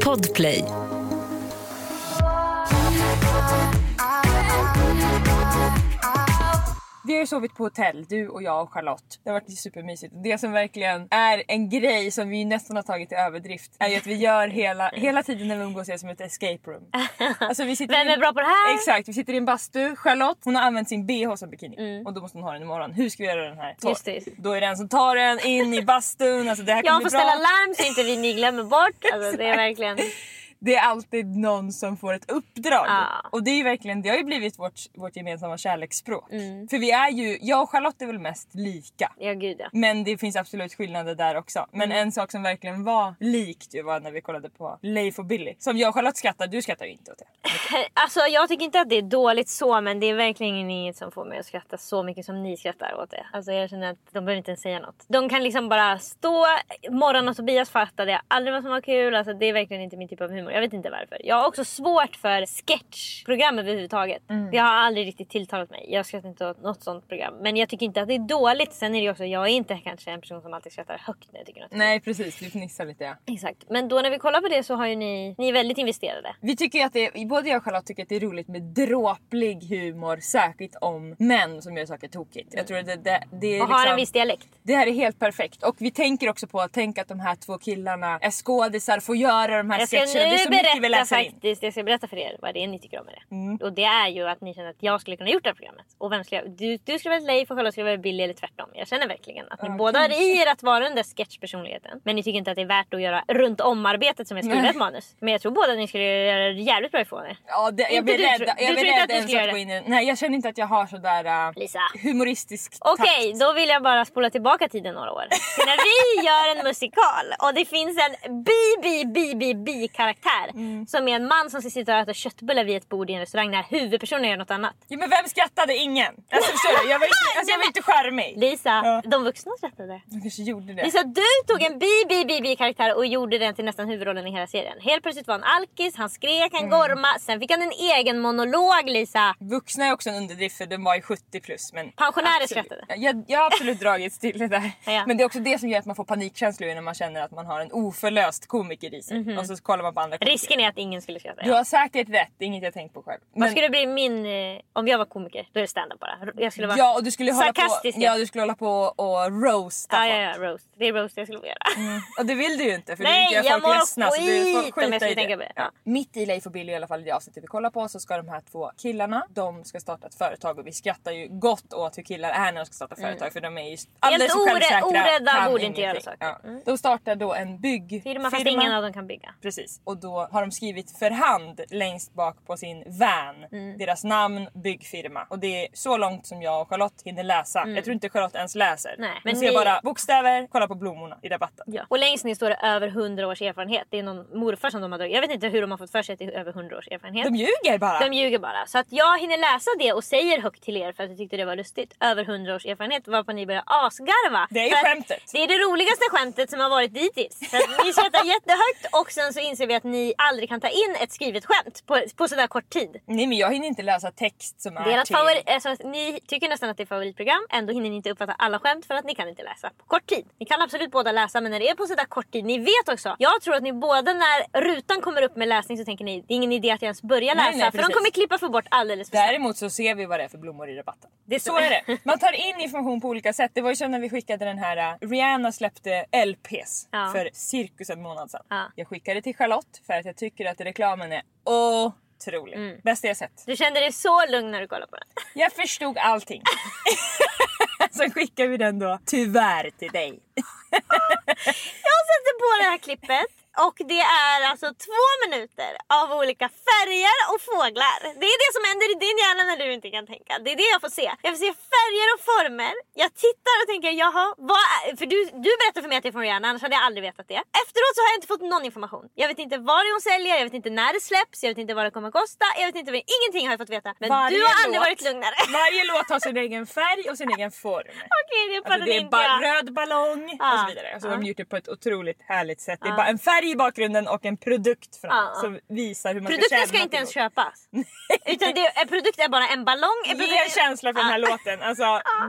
Podplay. Vi har ju sovit på hotell, du och jag och Charlotte. Det har varit supermysigt. Det som verkligen är en grej som vi nästan har tagit till överdrift är ju att vi gör hela, hela tiden när vi umgås är som ett escape room. Alltså vi sitter Vem i- är bra på det här? Exakt, vi sitter i en bastu. Charlotte hon har använt sin bh som bikini och då måste hon ha den imorgon. Hur ska vi göra den här? Mm. Just det. Då är det en som tar den in i bastun. Alltså det här Jag får bra. ställa larm så inte vi ni glömmer bort. Alltså, det är verkligen... Det är alltid någon som får ett uppdrag. Ja. Och det är ju verkligen, det har ju blivit vårt, vårt gemensamma kärleksspråk. Mm. För vi är ju, jag och Charlotte är väl mest lika. Ja gud ja. Men det finns absolut skillnader där också. Men Mm. en sak som verkligen var likt ju var när vi kollade på Leif och Billy. Som jag och Charlotte skrattar, du skrattar ju inte åt det. Alltså jag tycker inte att det är dåligt så men det är verkligen inget som får mig att skratta så mycket som ni skrattar åt det. Alltså jag känner att de behöver inte ens säga något. De kan liksom bara stå, Morgon och Tobias fattade jag aldrig vad som var kul. Alltså det är verkligen inte min typ av humor. Jag vet inte varför. Jag har också svårt för sketchprogram överhuvudtaget. Mm. Det har aldrig riktigt tilltalat mig. Jag skrattar inte åt något sånt program. Men jag tycker inte att det är dåligt. Sen är det också, jag är inte kanske en person som alltid skrattar högt när jag tycker något. Nej precis, vi fnissar lite ja. Exakt. Men då när vi kollar på det så har ju ni, ni är väldigt investerade. Vi tycker att det både jag och Charlotte tycker att det är roligt med dråplig humor. Särskilt om män som gör saker tokigt. Jag tror att det, det, det är Och liksom, har en viss dialekt. Det här är helt perfekt. Och vi tänker också på att tänka att de här två killarna är skådisar, får göra de här sketcherna. Nu så mycket vi läser in. Mm. faktiskt, jag ska berätta för er vad det är ni tycker om med det. Och det är ju att ni känner att jag skulle kunna gjort det här programmet. Och vem skulle jag, du, du skulle vara Leif och Charlotte skulle vara Billy eller tvärtom. Jag känner verkligen att ni Ja, båda har i er att vara den där sketchpersonligheten. Men ni tycker inte att det är värt att göra runt om arbetet som jag Nej. ett manus. Men jag tror båda att ni skulle göra det jävligt bra ifrån er. Ja, det, jag blir du, rädd, tror- jag du blir rädd att du ens skulle att gå in i Nej jag känner inte att jag har sådär uh, Lisa. humoristisk Okej, då vill jag bara spola tillbaka tiden några år. När vi gör en musikal och det finns en bi-bi-bi-bi-bi-karaktär Mm. som är en man som sitter och äter köttbullar vid ett bord i en restaurang när huvudpersonen gör något annat. Ja, men vem skrattade? Ingen! Alltså, förstår du? Jag var inte, alltså, jag var inte charmig. Lisa, Ja. de vuxna skrattade. Jag kanske gjorde det. Lisa, du tog en bi-bi-bi-bi-karaktär och gjorde den till nästan huvudrollen i hela serien. Helt plötsligt var han alkis, han skrek, Mm. han gorma. Sen fick han en egen monolog Lisa. Vuxna är också en underdrift för den var ju 70 plus. Men Pensionärer absolut. skrattade. Jag, jag har absolut dragits till det där. Ja. Men det är också det som gör att man får panikkänslor när man känner att man har en oförlöst komiker i sig. Och så kollar man på andra. Risken är att ingen skulle skratta. Du har säkert rätt, det är inget jag tänkt på själv. Vad Men- skulle bli min... Eh, om jag var komiker, då är det stand-up bara. Jag skulle vara Ja och du skulle hålla på, sarkastisk. ja, du skulle hålla på och roasta ja, folk. ja, ja, roast. Det är roast jag skulle göra. Och det vill du ju inte för Nej, du vill inte jag göra folk mår ledsna. Så du skit får om jag skulle i tänka på det. Ja. Mitt i Leif och Billy i alla fall i det avsnittet vi kollar på så ska de här två killarna, de ska starta ett företag och vi skrattar ju gott åt hur killar är när de ska starta företag för de är ju alldeles för Mm. självsäkra. orädda, borde inte göra saker. Mm. Ja. De startar då en byggfirma. Firma fast ingen av dem kan bygga. Precis. Och då har de skrivit för hand längst bak på sin van. Mm. Deras namn, byggfirma. Och det är så långt som jag och Charlotte hinner läsa. Jag tror inte Charlotte ens läser. Mm. Nej, Hon men ser vi- bara bokstäver, kollar på blommorna i rabatten. Ja. Och längst ner står det över 100 års erfarenhet. Det är någon morfar som de har dragit. Jag vet inte hur de har fått för sig att det är över 100 års erfarenhet. De ljuger bara! De ljuger bara. Så att jag hinner läsa det och säger högt till er för att jag tyckte det var lustigt. Över 100 års erfarenhet varpå ni börjar asgarva. Det är ju skämtet. Det är det roligaste skämtet som har varit dittills. För att ni skrattar jättehögt och sen så inser vi att ni aldrig kan ta in ett skrivet skämt på, på sådär kort tid. Nej men jag hinner inte läsa text som är Det är ert till... favori- alltså, ni tycker nästan att det är favoritprogram, ändå hinner ni inte uppfatta alla skämt för att ni kan inte läsa på kort tid. Ni kan absolut båda läsa men när det är på sådär kort tid, ni vet också. Jag tror att ni båda när rutan kommer upp med läsning så tänker ni det är ingen idé att jag ens börjar Nej, läsa nej, för de kommer klippa för bort alldeles för. Däremot så ser vi vad det är för blommor i rabatten. Det är så är det. Man tar in information på olika sätt. Det var ju så när vi skickade den här... Uh, Rihanna släppte LPs Ja. för cirkus en månad sedan. Ja. Jag skickade till Charlotte för att jag tycker att reklamen är otrolig. Mm. Bästa jag sett. Du kände dig så lugn när du kollade på den. Jag förstod allting. Sen skickar vi den då tyvärr till dig. Jag sätter på det här klippet och det är alltså två minuter av olika färger och fåglar. Det är det som händer i din hjärna när du inte kan tänka. Det är det jag får se. Jag får se färger och former. Jag tittar och tänker jaha, vad är... För du, du berättade för mig att det är från Rihanna, annars hade jag aldrig vetat det. Efteråt så har jag inte fått någon information. Jag vet inte vad det hon säljer, jag vet inte när det släpps, jag vet inte vad det kommer kosta, jag vet inte, ingenting har jag fått veta. Men Varje du har aldrig låt- varit lugnare. Varje låt har sin egen färg och sin egen form. Okej, det Alltså det är inte ba- jag. röd ballong och Ja. så vidare. Alltså Ja. De har gjort det på ett otroligt härligt sätt. Det är bara en färg i bakgrunden och en produkt fram ja. som visar hur man Produkten ska ska inte ens köpas. Utan det, en produkt är bara en ballong. En Ge en känsla för den här låten. Alltså,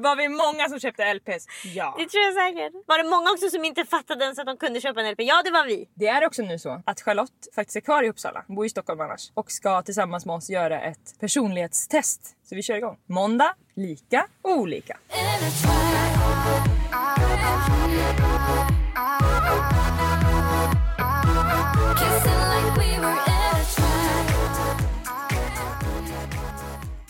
var vi många som köpte LPs? Ja. Det tror jag säkert. Var det många också som inte fattade ens att de kunde köpa en LP? Ja, det var vi. Det är också nu så att Charlotte faktiskt är kvar i Uppsala, hon bor i Stockholm annars, och ska tillsammans med oss göra ett personlighetstest. Så vi kör igång. Måndag, lika och olika. Kissing like we were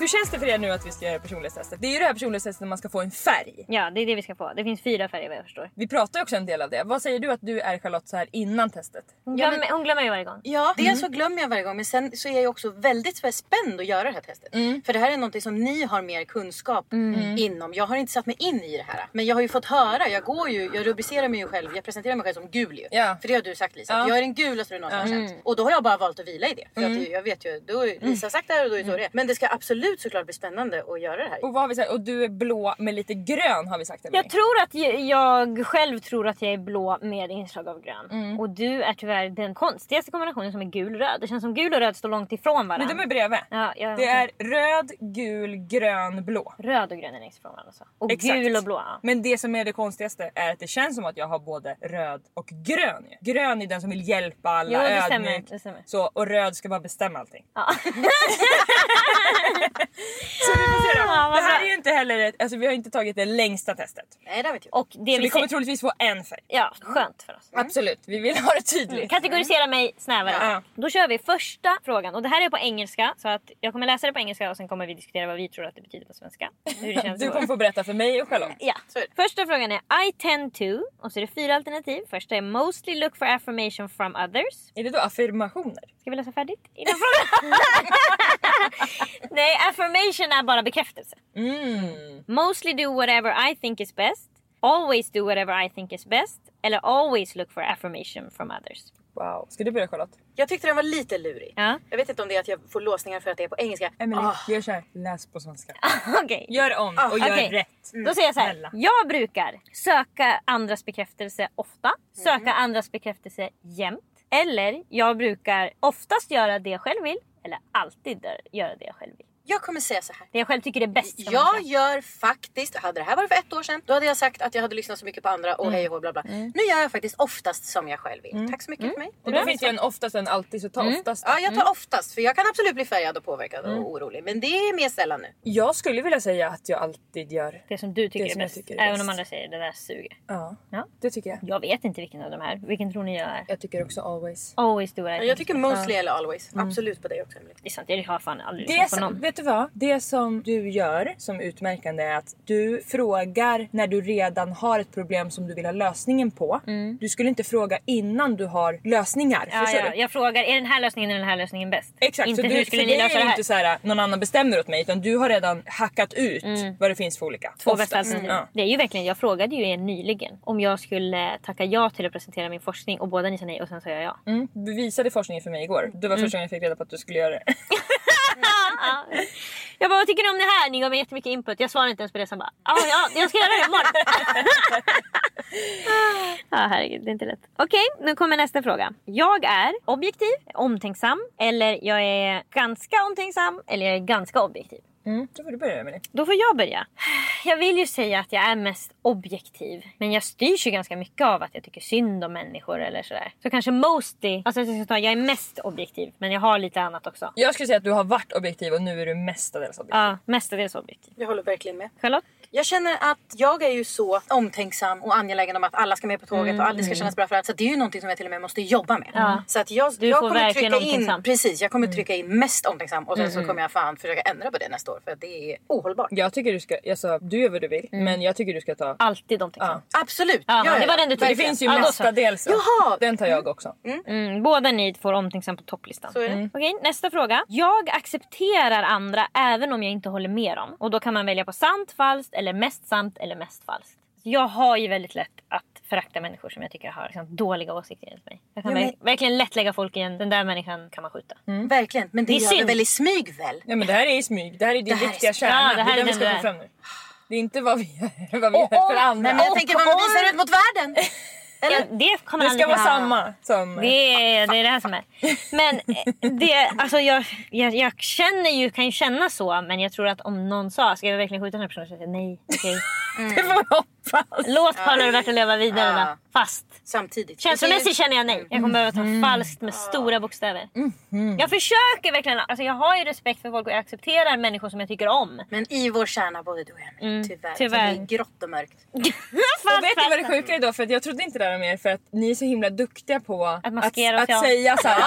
Hur känns det för er nu att vi ska göra personlighetstestet? Det är ju det här personlighetstestet när man ska få en färg. Ja, det är det vi ska få. Det finns fyra färger vad jag förstår. Vi pratar ju också en del av det. Vad säger du att du är Charlotte så här innan testet? Hon Ja, glömmer, hon glömmer ju varje gång. Ja, dels så glömmer jag varje gång men sen så är jag också väldigt spänd att göra det här testet. För det här är någonting som ni har mer kunskap inom. Jag har inte satt mig in i det här. Men jag har ju fått höra, jag går ju, jag rubricerar mig ju själv, jag presenterar mig själv som gul ju. Ja. För det har du sagt Lisa, Ja. jag är den gulaste du någonsin har känt. Och då har jag bara valt att vila i det. För att jag vet ju, då är Lisa har sagt det här och då är det så det. Men det ska absolut såklart bli spännande att göra det här. Och vad har vi sagt? Och du är blå med lite grön har vi sagt. Emelie. Jag tror att jag, jag själv tror att jag är blå med inslag av grön. Och du är tyvärr den konstigaste kombinationen som är gul-röd. Det känns som gul och röd står långt ifrån varandra. Men de är bredvid. ja, jag, Det är röd, gul, grön, blå. Röd och grön är längst ifrån varandra. Och Exakt. gul och blå. Ja. Men det som är det konstigaste är att det känns som att jag har både röd och grön. Grön är den som vill hjälpa alla, Jo, det ödmjuk. stämmer, det stämmer. Så, och röd ska bara bestämma allting. Ja. Så vi får se då. Ja, vad Det här bra. är ju inte heller ett, alltså vi har inte tagit det längsta testet. Nej det vet jag. Och det Så vi vi kommer ser- troligtvis få en färg. Ja, skönt för oss. Absolut, vi vill ha det tydligt. Kategorisera mig snävare. Ja. Då kör vi första frågan. Och det här är på engelska. Så att jag kommer läsa det på engelska och sen kommer vi diskutera vad vi tror att det betyder på svenska. Hur det känns Du för kommer få berätta för mig och Charlotte. Ja. Så är det. Första frågan är I tend to. Och så är det fyra alternativ. Första är mostly look for affirmation from others. Är det då affirmationer? Ska vi läsa färdigt innan frågan? Nej, affirmation är bara bekräftelse. Mm. Mostly do whatever I think is best. Always do whatever I think is best. Eller always look for affirmation from others. Wow. Ska du börja Charlotte? Jag tyckte den var lite lurig. Ja, Jag vet inte om det är att jag får låsningar för att det är på engelska. Emelie, vi gör såhär. Läs på svenska. okej. Gör om och gör Okej, rätt. Då säger jag så här. Jag brukar söka andras bekräftelse ofta. Söka andras bekräftelse jämt. Eller jag brukar oftast göra det jag själv vill. Eller alltid göra det jag själv vill. Jag kommer säga så här. Det jag själv tycker är bäst. Jag gör faktiskt, hade det här varit för ett år sedan då hade jag sagt att jag hade lyssnat så mycket på andra och hej och bla bla. Nu gör jag faktiskt oftast som jag själv vill. Tack så mycket för mig. Och då finns ju en oftast en alltid så ta oftast. Ja jag tar oftast för jag kan absolut bli färgad och påverkad och orolig men det är mer sällan nu. Jag skulle vilja säga att jag alltid gör. Det som du tycker Det är bäst. tycker är Även bäst. om andra säger det där suger. Ja, Ja. det tycker jag. Jag vet inte vilken av de här. Vilken tror ni jag är? Jag tycker också always. Always do I think jag tycker mostly eller always. Absolut på dig också Emelie. Det är sant, jag har fan aldrig lyssnat på någon. Vet du vad? Det som du gör som utmärkande är att du frågar när du redan har ett problem som du vill ha lösningen på. Du skulle inte fråga innan du har lösningar. Ja, ja, du? jag frågar, är den här lösningen eller den här lösningen bäst? Exakt, Inte så hur du, skulle för ni lösa är det här? inte så här någon annan bestämmer åt mig utan du har redan hackat ut vad det finns för olika. Två bästa alternativ. Ja. Det är ju verkligen, jag frågade ju er nyligen om jag skulle tacka ja till att presentera min forskning och båda ni sa nej och sen sa jag ja. Mm. Du visade forskningen för mig igår. Det var första gången jag fick reda på att du skulle göra det. Ja. Jag bara, vad tycker ni om det här? Ni gav mig jättemycket input. Jag svarade inte ens på det. Sen bara, ja, ja jag ska göra det imorgon. ja, herregud, det är inte lätt. Okej, nu kommer nästa fråga. Jag är objektiv, omtänksam, eller jag är ganska omtänksam, eller jag är ganska objektiv. Mm, då får du börja Emelie. Då får jag börja. Jag vill ju säga att jag är mest objektiv. Men jag styrs ju ganska mycket av att jag tycker synd om människor eller sådär. Så kanske mostly, alltså jag, ska ta, jag är mest objektiv. Men jag har lite annat också. Jag skulle säga att du har varit objektiv och nu är du mestadels objektiv. Ja, mestadels objektiv. Jag håller verkligen med. Charlotte? Jag känner att jag är ju så omtänksam och angelägen om att alla ska med på tåget och allt ska kännas bra för alla. Så det är ju någonting som jag till och med måste jobba med. Ja. Så att jag, jag kommer trycka in, omtänksam. precis, jag kommer trycka in mest omtänksam och sen så kommer jag fan försöka ändra på det nästa år för det är ohållbart. Jag tycker du ska, alltså, du gör vad du vill men jag tycker du ska ta... Alltid omtänksam. Absolut, Ja, det var den du Det tyckte. finns ju Ja, mestadels. Jaha! Den tar jag också. Mm, båda ni får omtänksam på topplistan. Det. Okej, nästa fråga. Jag accepterar andra även om jag inte håller med dem. Och då kan man välja på sant, falskt eller mest sant eller mest falskt. Jag har ju väldigt lätt att förakta människor som jag tycker har liksom, dåliga åsikter enligt mig. Jag kan Ja, men- ver- verkligen lätt lägga folk i en, den där människan kan man skjuta. Verkligen, men det, Det gör synd. väl i smyg väl? Ja men det här är i smyg. Det här är din är riktiga kärna. Ja, det här det är den vi ska du få fram nu. Det är inte vad vi gör, vad vi gör för andra. Nej men jag tänker vad man visar ut mot världen. Ja, det kommer det ska vara kunna- samma som... Det är, det är det här som är. Men eh, det, alltså jag, jag, jag känner ju, kan ju känna så men jag tror att om någon sa ska jag verkligen skjuta den här personen så säger jag nej. okej. Det får vi hoppas. Låt Paula Roberto leva vidare Ja. Fast Samtidigt. känslomässigt känner jag nej. Jag kommer behöva ta falskt med stora bokstäver. Jag försöker verkligen, alltså jag har ju respekt för folk och jag accepterar människor som jag tycker om. Men i vår kärna både du och jag mm, tyvärr. tyvärr. Så det är grått och mörkt. Och vet du vad det sjuka är då? För jag trodde inte det om er för att ni är så himla duktiga på att, maskera att, ja. säga så här.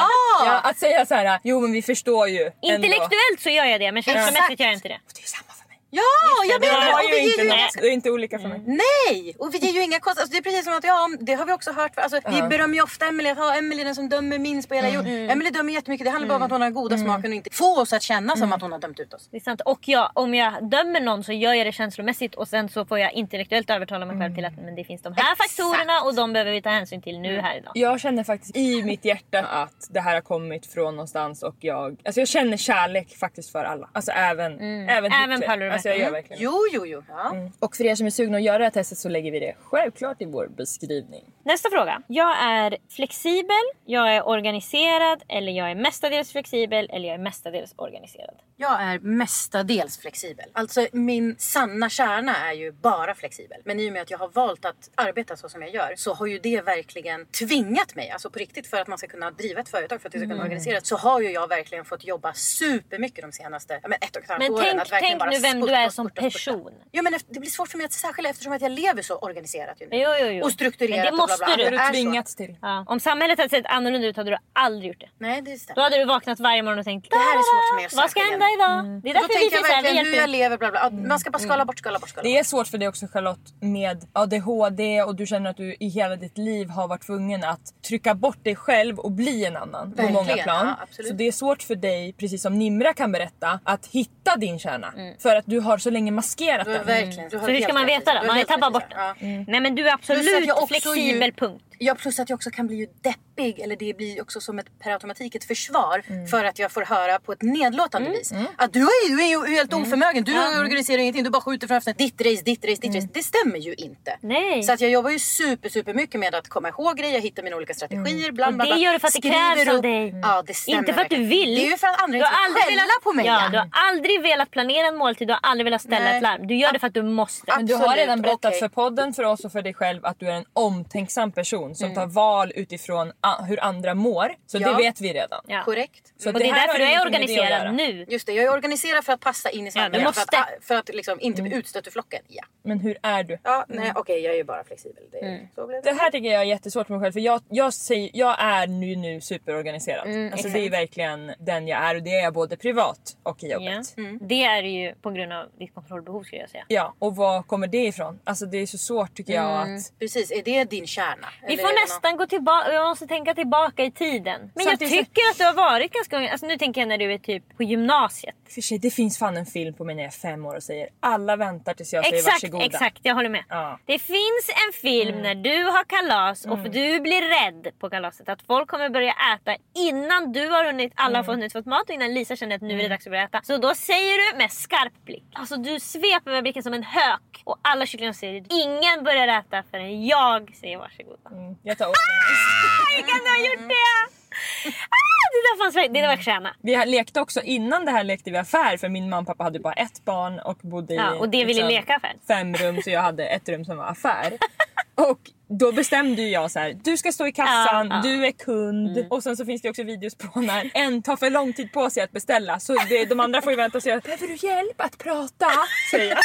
ja, att säga så här. Jo men vi förstår ju. ändå." Intellektuellt så gör jag det men känslomässigt gör jag inte det. Det är samma. Ja, jag Det menar har och ju vi inte ju inga... det är inte olika för mig. Nej! Och vi ger ju inga kostnader. Alltså, det är precis som att ja, det har vi också hört. Alltså, Vi berömmer ju ofta Emelie att ha Emelie den som dömer minst på hela Mm. jorden. Emelie dömer jättemycket. Det handlar bara om att hon har den goda smaken och inte få oss att känna Mm. som att hon har dömt ut oss. Det är sant. Och jag, om jag dömer någon så gör jag det känslomässigt och sen så får jag intellektuellt övertala mig själv till att men det finns de här Exakt. faktorerna och de behöver vi ta hänsyn till nu här idag. Jag känner faktiskt i mitt hjärta att det här har kommit från någonstans och jag, alltså jag känner kärlek faktiskt för alla. Alltså även, även, Även Hitler. Alltså jag gör Roberto. verkligen Jo, jo, jo. Ja. Och för er som är sugna att göra det här testet så lägger vi det självklart i vår beskrivning. Nästa fråga. Jag är flexibel, jag är organiserad eller jag är mestadels flexibel eller jag är mestadels organiserad. Jag är mestadels flexibel. Alltså min sanna kärna är ju bara flexibel. Men i och med att jag har valt att arbeta så som jag gör så har ju det verkligen tvingat mig, alltså på riktigt för att man ska kunna driva ett företag, för att det ska kunna Mm. organiseras så har ju jag verkligen fått jobba supermycket de senaste ja, men ett och ett halvt Men åren. tänk, att verkligen tänk bara nu vem spurta du är som person. Ja men det blir svårt för mig att särskilja eftersom att jag lever så organiserat ju nu. Jo, jo, jo. Och strukturerat Men det och bla, bla, måste bla. du. Det har du så. tvingats till. Ja. Om samhället hade sett annorlunda ut hade du aldrig gjort det. Nej det Då stämmer. hade du vaknat varje morgon och tänkt Det här är svårt för mig att Vad ska hända idag? Det är Då därför vi finns här. Vi jag lever bla bla. Ja, Man ska bara skala bort, skala bort, skala bort. Det är svårt för dig också Charlotte med ADHD och du känner att du i hela ditt liv har varit tvungen att trycka bort dig själv och bli en annan på många plan. ja, så det är svårt för dig, precis som Nimra kan berätta, att hitta din kärna. För att du har så länge maskerat Du har den. verkligen, du har Så hur ska man veta? Du har Man har tappat bort den. Ja. Nej men du är absolut flexibel ju- punkt. Ja plus att jag också kan bli ju deppig eller det blir också som ett per automatik ett försvar Mm. för att jag får höra på ett nedlåtande vis. Att du är ju, du är ju helt Mm. oförmögen, du organiserar ingenting, du bara skjuter framför dig. Ditt race, ditt race, ditt race. Det stämmer ju inte. Mm. Nej. Så att jag jobbar ju super super mycket med att komma ihåg grejer, hitta mina olika strategier, bla Och bla det bla. gör du för att det krävs av dig. Ja det stämmer Inte för att du vill. Det är ju för att andra Du inte har ska aldrig skälla velat, på mig. Ja, du har aldrig velat planera en måltid, du har aldrig velat ställa Nej. ett larm. Du gör det för att du måste. Men du har redan berättat okej. för podden, för oss och för dig själv att du är en omtänksam person som tar val utifrån hur andra mår. Så Ja. det vet vi redan. Ja. Korrekt. Så Och det det är här därför du är organiserad nu. Just det, jag är organiserad för att passa in i samhället. måste. För att, för att liksom inte bli utstött ur flocken. Ja, Men hur är du? ja nej okej jag är ju bara flexibel. Det, Så blev det. Det här tycker jag är jättesvårt för mig själv för jag, jag, säger, jag är nu, nu superorganiserad. Mm, alltså det är verkligen den jag är och det är jag både privat och i Ja. jobbet. Mm. Det är ju på grund av ditt kontrollbehov skulle jag säga. Ja, och var kommer det ifrån? Alltså det är så svårt tycker jag Mm. att... Precis, är det din kärna? Vi får nästan gå tillbaka, jag måste tänka tillbaka i tiden. Men jag Samtidigt så- tycker att du har varit ganska ung. Alltså nu tänker jag när du är typ på gymnasiet. För sig, det finns fan en film på mig när jag är fem år och säger alla väntar tills jag säger Exakt, varsågoda. exakt. Jag håller med. Ja. Det finns en film när du har kalas och du blir rädd på kalaset att folk kommer börja äta innan du har hunnit, alla har hunnit fått mat och innan Lisa känner att nu är det dags att börja äta. Så då säger du med skarp blick, alltså du sveper med blicken som en hök och alla kycklingar säger ingen börjar äta förrän jag säger varsågoda. Mm, Jag tar organize. Hur kan du ha gjort det? Ah, det där fanns det där var stjärna. Vi lekte också, innan det här lekte vi affär för min mamma och pappa hade bara ett barn och bodde i Ja, och det ville liksom, leka affär. fem rum så jag hade ett rum som var affär. Och då bestämde ju jag så här: du ska stå i kassan, Ja, ja. du är kund. Och sen så finns det också videos på när en tar för lång tid på sig att beställa så det, de andra får ju vänta och säga behöver du hjälp att prata? Säger jag.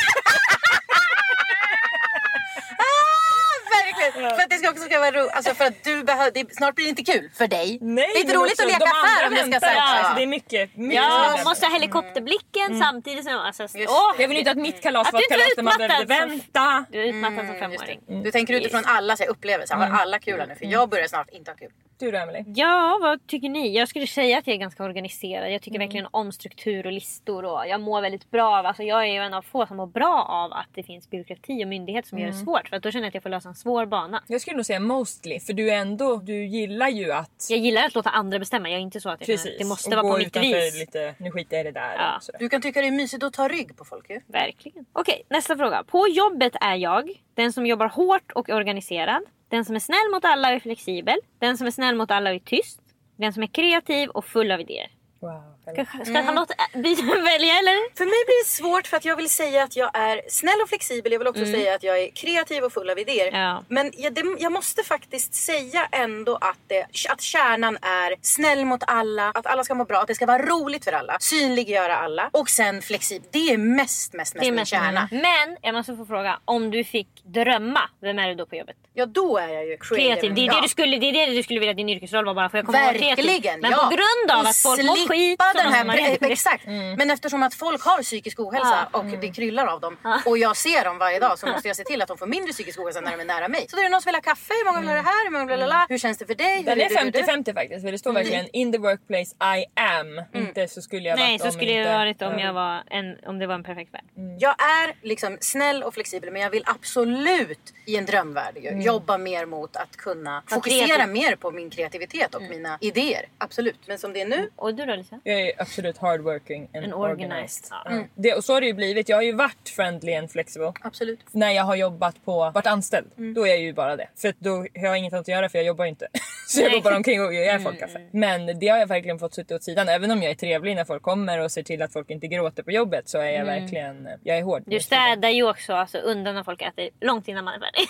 För att det ska också ska vara roligt. Alltså för att du behöver, snart blir det inte kul för dig. Nej, det är inte roligt också att leka affär om det ska väntar. sägas. Alltså, det är mycket, mycket Ja, man måste ha helikopterblicken samtidigt som... Alltså, Just åh, Jag vill inte att mitt kalas Att var ett kalas är där man behövde vänta. du är utmattad som Mm, femåring. det. Du tänker utifrån allas upplevelse. Har alla kul nu? För jag börjar snart inte ha kul. Du då Emelie? Ja, vad tycker ni? Jag skulle säga att jag är ganska organiserad. Jag tycker verkligen om struktur och listor och jag mår väldigt bra av, alltså jag är ju en av få som mår bra av att det finns byråkrati och myndigheter som gör det svårt. För att då känner jag att jag får lösa en svår bana. Jag skulle nog säga mostly för du är ändå, du gillar ju att Jag gillar att låta andra bestämma. Jag är inte så att Precis. det måste och vara på mitt vis. lite, nu skiter jag i det där. Ja. Du kan tycka det är mysigt att ta rygg på folk ju. Verkligen. Okej, nästa fråga. På jobbet är jag den som jobbar hårt och organiserad. Den som är snäll mot alla och är flexibel. Den som är snäll mot alla och är tyst. Den som är kreativ och full av idéer. Wow. Ska, Charlotte ä- byta välja eller? För mig blir det svårt för att jag vill säga att jag är snäll och flexibel. Jag vill också säga att jag är kreativ och full av idéer. Ja. Men jag, det, jag måste faktiskt säga ändå att, det, att kärnan är snäll mot alla, att alla ska må bra, att det ska vara roligt för alla, synliggöra alla och sen flexibel. Det är mest, mest, mest Det är min mest kärna. Men jag måste få fråga, om du fick drömma, vem är du då på jobbet? Ja då är jag ju creative. Kreativ, det är det, ja. du skulle, det är det du skulle vilja att din yrkesroll var bara för jag kommer vara kreativ. Verkligen! Men ja. på grund av Och att folk mår skit den här, Exakt! Men eftersom att folk har psykisk ohälsa och det kryllar av dem och jag ser dem varje dag så måste jag se till att de får mindre psykisk ohälsa när de är nära mig. Så då är det någon som vill ha kaffe, hur många vill ha det här, hur många vill ha la, Hur känns det för dig? Den är du- du- du- 50-50 faktiskt för det står verkligen in the workplace I am. Inte så skulle jag Nej varit så om skulle det inte. varit om, jag var en, om det var en perfekt värld. Jag är liksom snäll och flexibel men jag vill absolut i en drömvärld ju, jobba mer mot att kunna fokusera mer på min kreativitet och mina idéer. Absolut. Men som det är nu, Och du då Lisa? Jag är absolut hardworking and En organized. organized. Mm. Det, och så har det ju blivit. Jag har ju varit friendly and flexible. absolut. När jag har jobbat på, varit anställd, då är jag ju bara det. För då har jag inget annat att göra för jag jobbar ju inte. så jag går bara omkring och gör folk kaffe. Men det har jag verkligen fått sitta åt sidan. Även om jag är trevlig när folk kommer och ser till att folk inte gråter på jobbet så är jag verkligen, jag är hård. Du städar ju också alltså, undan när folk äter långt innan man är färdig.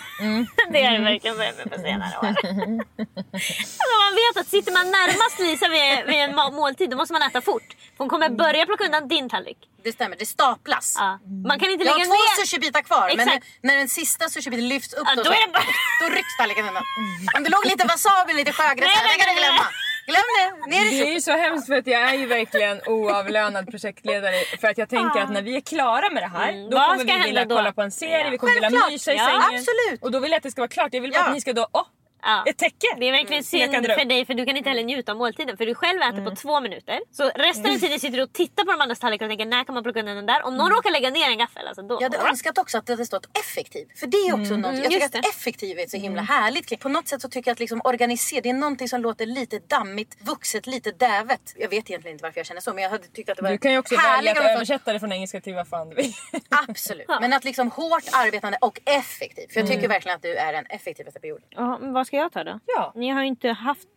det är det verkligen på senare år. alltså man vet att sitter man närmast Lisa vid, vid en måltid då måste man äta fort. För hon kommer börja plocka undan din tallrik. Det stämmer, det staplas. Ja. Man kan inte Jag har lägga två sushibitar kvar men Exakt. när den sista sushibiten lyfts upp Ja, då, då så, bara- då rycks tallriken undan. Om det låg lite wasabi och lite sjögräs här, det kan du glömma. Glöm det, ner i Det är ju så hemskt för att jag är ju verkligen oavlönad projektledare för att jag tänker att när vi är klara med det här Mm, då vad kommer vi vilja då? kolla på en serie, Ja. vi kommer vilja mysa i Ja, sängen. absolut. Och då vill jag att det ska vara klart. Jag vill bara Ja. att ni ska då, åh, Ja. ett täcke! Det är verkligen Mm. Synd för dig för du kan inte heller njuta av måltiden. För du själv äter Mm. på två minuter. Så resten av tiden sitter du och tittar på de andras tallrikar och tänker när kan man plocka undan den där? Om någon Mm. råkar lägga ner en gaffel alltså då... Jag hade önskat också att det hade stått effektiv. För det är också något, jag tycker just att det. effektiv är så himla härligt. På något sätt så tycker jag att liksom organisera, det är någonting som låter lite dammigt, vuxet, lite dävet. Jag vet egentligen inte varför jag känner så men jag hade tyckt att det var Du kan ju också välja härligt att översätta det från engelska till vad fan du vill. Absolut. Men att liksom hårt arbetande och effektiv. För jag tycker verkligen att du är den effektivaste på jorden. Ja, ska jag ta då? Ja. Ni har ju inte haft,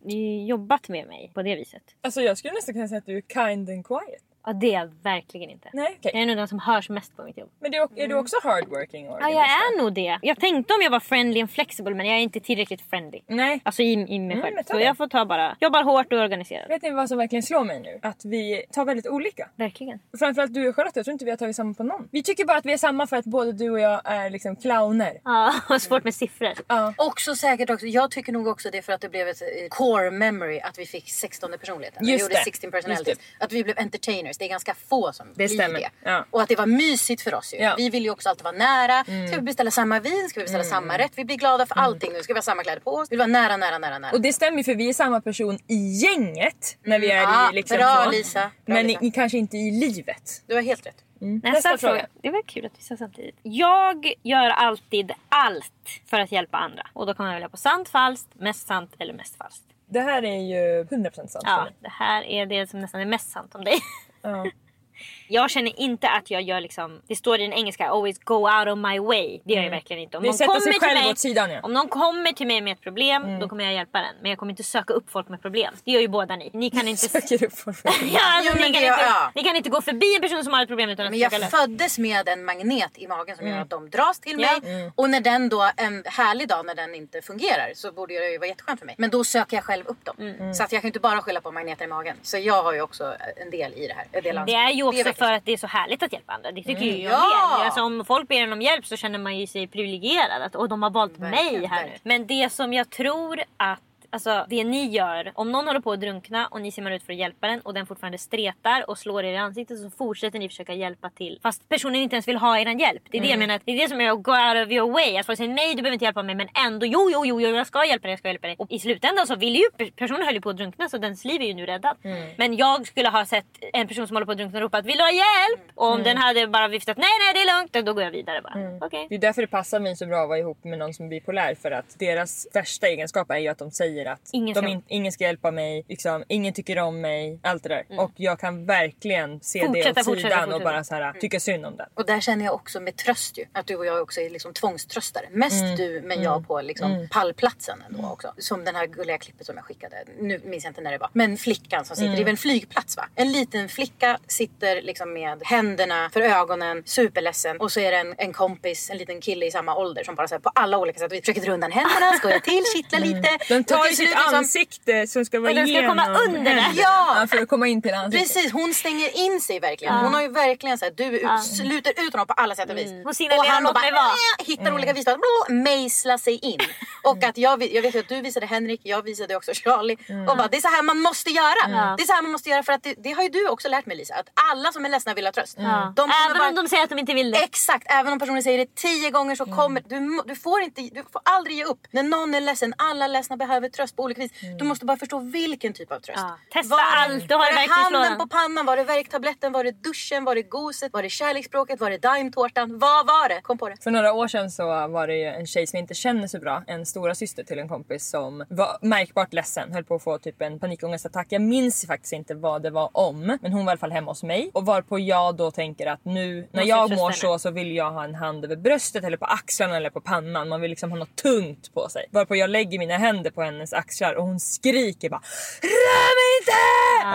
jobbat med mig på det viset. Alltså jag skulle nästan kunna säga att du är kind and quiet. Ja, det är jag verkligen inte. Nej, okej. Jag är nog den som hörs mest på mitt jobb. Men det är, du också hardworking Ja, jag är nog det. Jag tänkte om jag var friendly and flexible men jag är inte tillräckligt friendly. Nej. Alltså i, i mig Mm, själv. ta Så jag får ta bara, jobbar hårt och organiserad. Vet ni vad som verkligen slår mig nu? Att vi tar väldigt olika. Verkligen. Framförallt du och Charlotte, jag tror inte vi har tagit samma på någon. Vi tycker bara att vi är samma för att både du och jag är liksom clowner. Ja, och svårt med siffror. Ja. Också säkert också, jag tycker nog också det för att det blev ett eh, core memory att vi fick 16 personligheten. Vi Just gjorde det. 16 Just personalities. Att vi blev entertainers. Partners. Det är ganska få som blir stämmer. det. Ja. Och att det var mysigt för oss ju. Ja. Mm. Vi vill ju också alltid vara nära. Ska vi beställa samma vin? Ska vi beställa samma rätt? Vi blir glada för allting nu. Ska vi ha samma kläder på oss? Vi vill vara nära, nära, nära, nära. Och det stämmer ju för vi är samma person i gänget när vi är Ja, i liksom bra, så. Lisa. Bra, Men Lisa. Ni kanske inte i livet. Du har helt rätt. Nästa, Nästa fråga. fråga. Det var kul att vi sa samtidigt. Jag gör alltid allt för att hjälpa andra. Och då kan man välja på sant, falskt, mest sant eller mest falskt. Det här är ju 100% sant Ja, det här är det som nästan är mest sant om dig. Ja. Jag känner inte att jag gör liksom, det står i den engelska always go out of my way. Det gör jag verkligen inte. Om någon, kommer till mig, åt sidan, ja. om någon kommer till mig med ett problem då kommer jag hjälpa den. Men jag kommer inte söka upp folk med problem. Det gör ju båda ni. Ni kan inte... Söker upp folk. ja, alltså, Jo, men ni, kan inte, ja. ni kan inte gå förbi en person som har ett problem utan att Men försöka jag lösa föddes med en magnet i magen som gör att de dras till mig. Ja. Mm. Och när den då, en härlig dag när den inte fungerar så borde det ju vara jätteskönt för mig. Men då söker jag själv upp dem. Mm. Så att jag kan inte bara skylla på magneter i magen. Så jag har ju också en del i det här. En del Det är ju också för att det är så härligt att hjälpa andra. Det tycker ju jag Ja! med. Alltså, om folk ber en om hjälp så känner man ju sig privilegierad. Att, och de har valt Verkligen, mig här nu. Men det som jag tror att Alltså det ni gör, om någon håller på att drunkna och ni simmar ut för att hjälpa den och den fortfarande stretar och slår er i ansiktet så fortsätter ni försöka hjälpa till. Fast personen inte ens vill ha er hjälp. Det är det jag menar. Det är det som är att go out of your way. Att folk säger nej du behöver inte hjälpa mig men ändå jo jo jo, jag ska hjälpa dig, jag ska hjälpa dig. Och i slutändan så vill ju personen höll ju på att drunkna så dens liv är ju nu räddad. Men jag skulle ha sett en person som håller på att drunkna ropa att vill du ha hjälp? Och om den hade bara viftat nej nej det är lugnt då går jag vidare bara. Okej. Det är därför det passar mig så bra att vara ihop med någon som är bipolär för att deras värsta egenskap är ju att de säger att Ingen de ska- in, ingen ska hjälpa mig, liksom, ingen tycker om mig, allt det där. Och jag kan verkligen se det Fortsätta, åt fortsätta, sidan och fortsätta. bara så här, tycka synd om den. Och där känner jag också med tröst ju. Att du och jag också är liksom tvångströstare. Mest Mm. du men jag på liksom pallplatsen ändå också. Som den här gulliga klippet som jag skickade. Nu minns jag inte när det var. Men flickan som sitter, Mm. det är väl en flygplats va? En liten flicka sitter liksom med händerna för ögonen, superledsen. Och så är det en, en kompis, en liten kille i samma ålder som bara så här, på alla olika sätt vi försöker dra undan händerna, skoja till, kittla lite. Mm. Den Och tar ju sitt liksom- ansikte som ska vara Och den ska komma under det. händerna. Ja! För att komma in till ansiktet. Precis, hon stänger in sig verkligen. Hon har ju verkligen så här, du ut, sluter ut honom på alla sätt och vis. Hon signalerar, och han då "Låt bara mig vara." "Äh", hittar olika visdomar, blå, mejslar sig in. och att jag, jag vet att du visade Henrik, jag visade också Charlie. Och bara, det är så här man måste göra. Det är så här man måste göra för att det, det har ju du också lärt mig Lisa. Att alla som är ledsna vill ha tröst. Ja. De kommer Även bara- om de säger att de inte vill det. Exakt, även om personen säger det tio gånger så kommer du, må- du får inte, du får aldrig ge upp. När någon är ledsen, alla ledsna behöver tröst på olika vis. Du måste bara förstå vilken typ av tröst. Ja, testa Var allt, du har var det handen på pannan, var det värktabletten, var det duschen, var det goset, var det kärleksspråket, var det daimtårtan? Vad var det? Kom på det. För några år sedan så var det en tjej som inte känner så bra, en stora syster till en kompis som var märkbart ledsen, höll på att få typ en panikångestattack. Jag minns faktiskt inte vad det var om, men hon var i alla fall hemma hos mig och varpå jag då tänker att nu när jag mår henne. så så vill jag ha en hand över bröstet eller på axlarna eller på pannan. Man vill liksom ha något tungt på sig. Varpå jag lägger mina händer på hennes axlar och hon skriker bara Rör mig inte!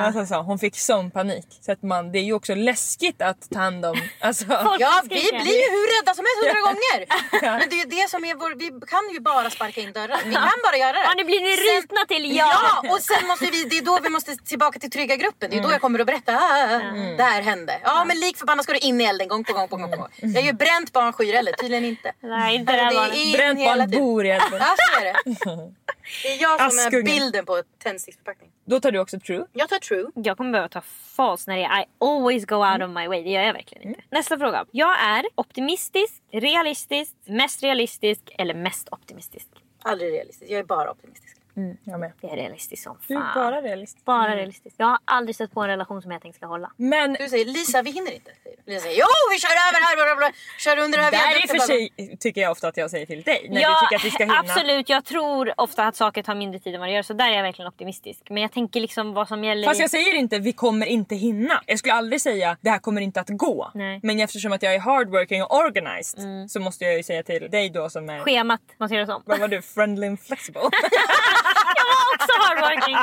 Alltså, så, hon fick sån panik. Så att man, det är ju också läskigt att ta hand om... Alltså, Ja, vi blir ju hur rädda som helst hundra gånger. Men det är ju det som är vår, vi kan ju bara sparka in dörrar. Vi kan bara göra det. Ja, nu blir ni rutna till ja. Ja, och sen måste vi, det är då vi måste tillbaka till trygga gruppen. Det är då jag kommer att berätta. Ah, Det här hände. Ja, men lik förbannat ska du in i elden gång på gång på gång. På gång. Jag har ju bränt barn skyr eller tydligen inte. Nej, inte det det är bränt barn bor i elden. Ja, så är det. Det är jag som är bilden på tändsticksförpackning. Då tar du också true. Jag tar true. Jag kommer behöva ta false när det är I always go out of my way. Det gör jag verkligen inte. Nästa fråga. Jag är optimistisk, realistisk, mest realistisk eller mest optimistisk. Aldrig realistiskt. Jag är bara optimistisk. Jag med. Det är realistiskt som Du är fan. bara realist. Bara realistiskt. Jag har aldrig stött på en relation som jag tänkt ska hålla. Men Du säger Lisa vi hinner inte. Lisa säger jo vi kör över här. Bla, bla. Kör under det här där i och för sig tycker jag ofta att jag säger till dig när Ja, du tycker att vi ska hinna. Absolut, jag tror ofta att saker tar mindre tid än vad det gör. Så där är jag verkligen optimistisk. Men jag tänker liksom vad som gäller Fast jag säger inte vi kommer inte hinna. Jag skulle aldrig säga det här kommer inte att gå. Nej. Men eftersom att jag är hardworking och organized så måste jag ju säga till dig då som är... schemat måste göras om. Vad var du? Friendly and flexible? Också hardworking.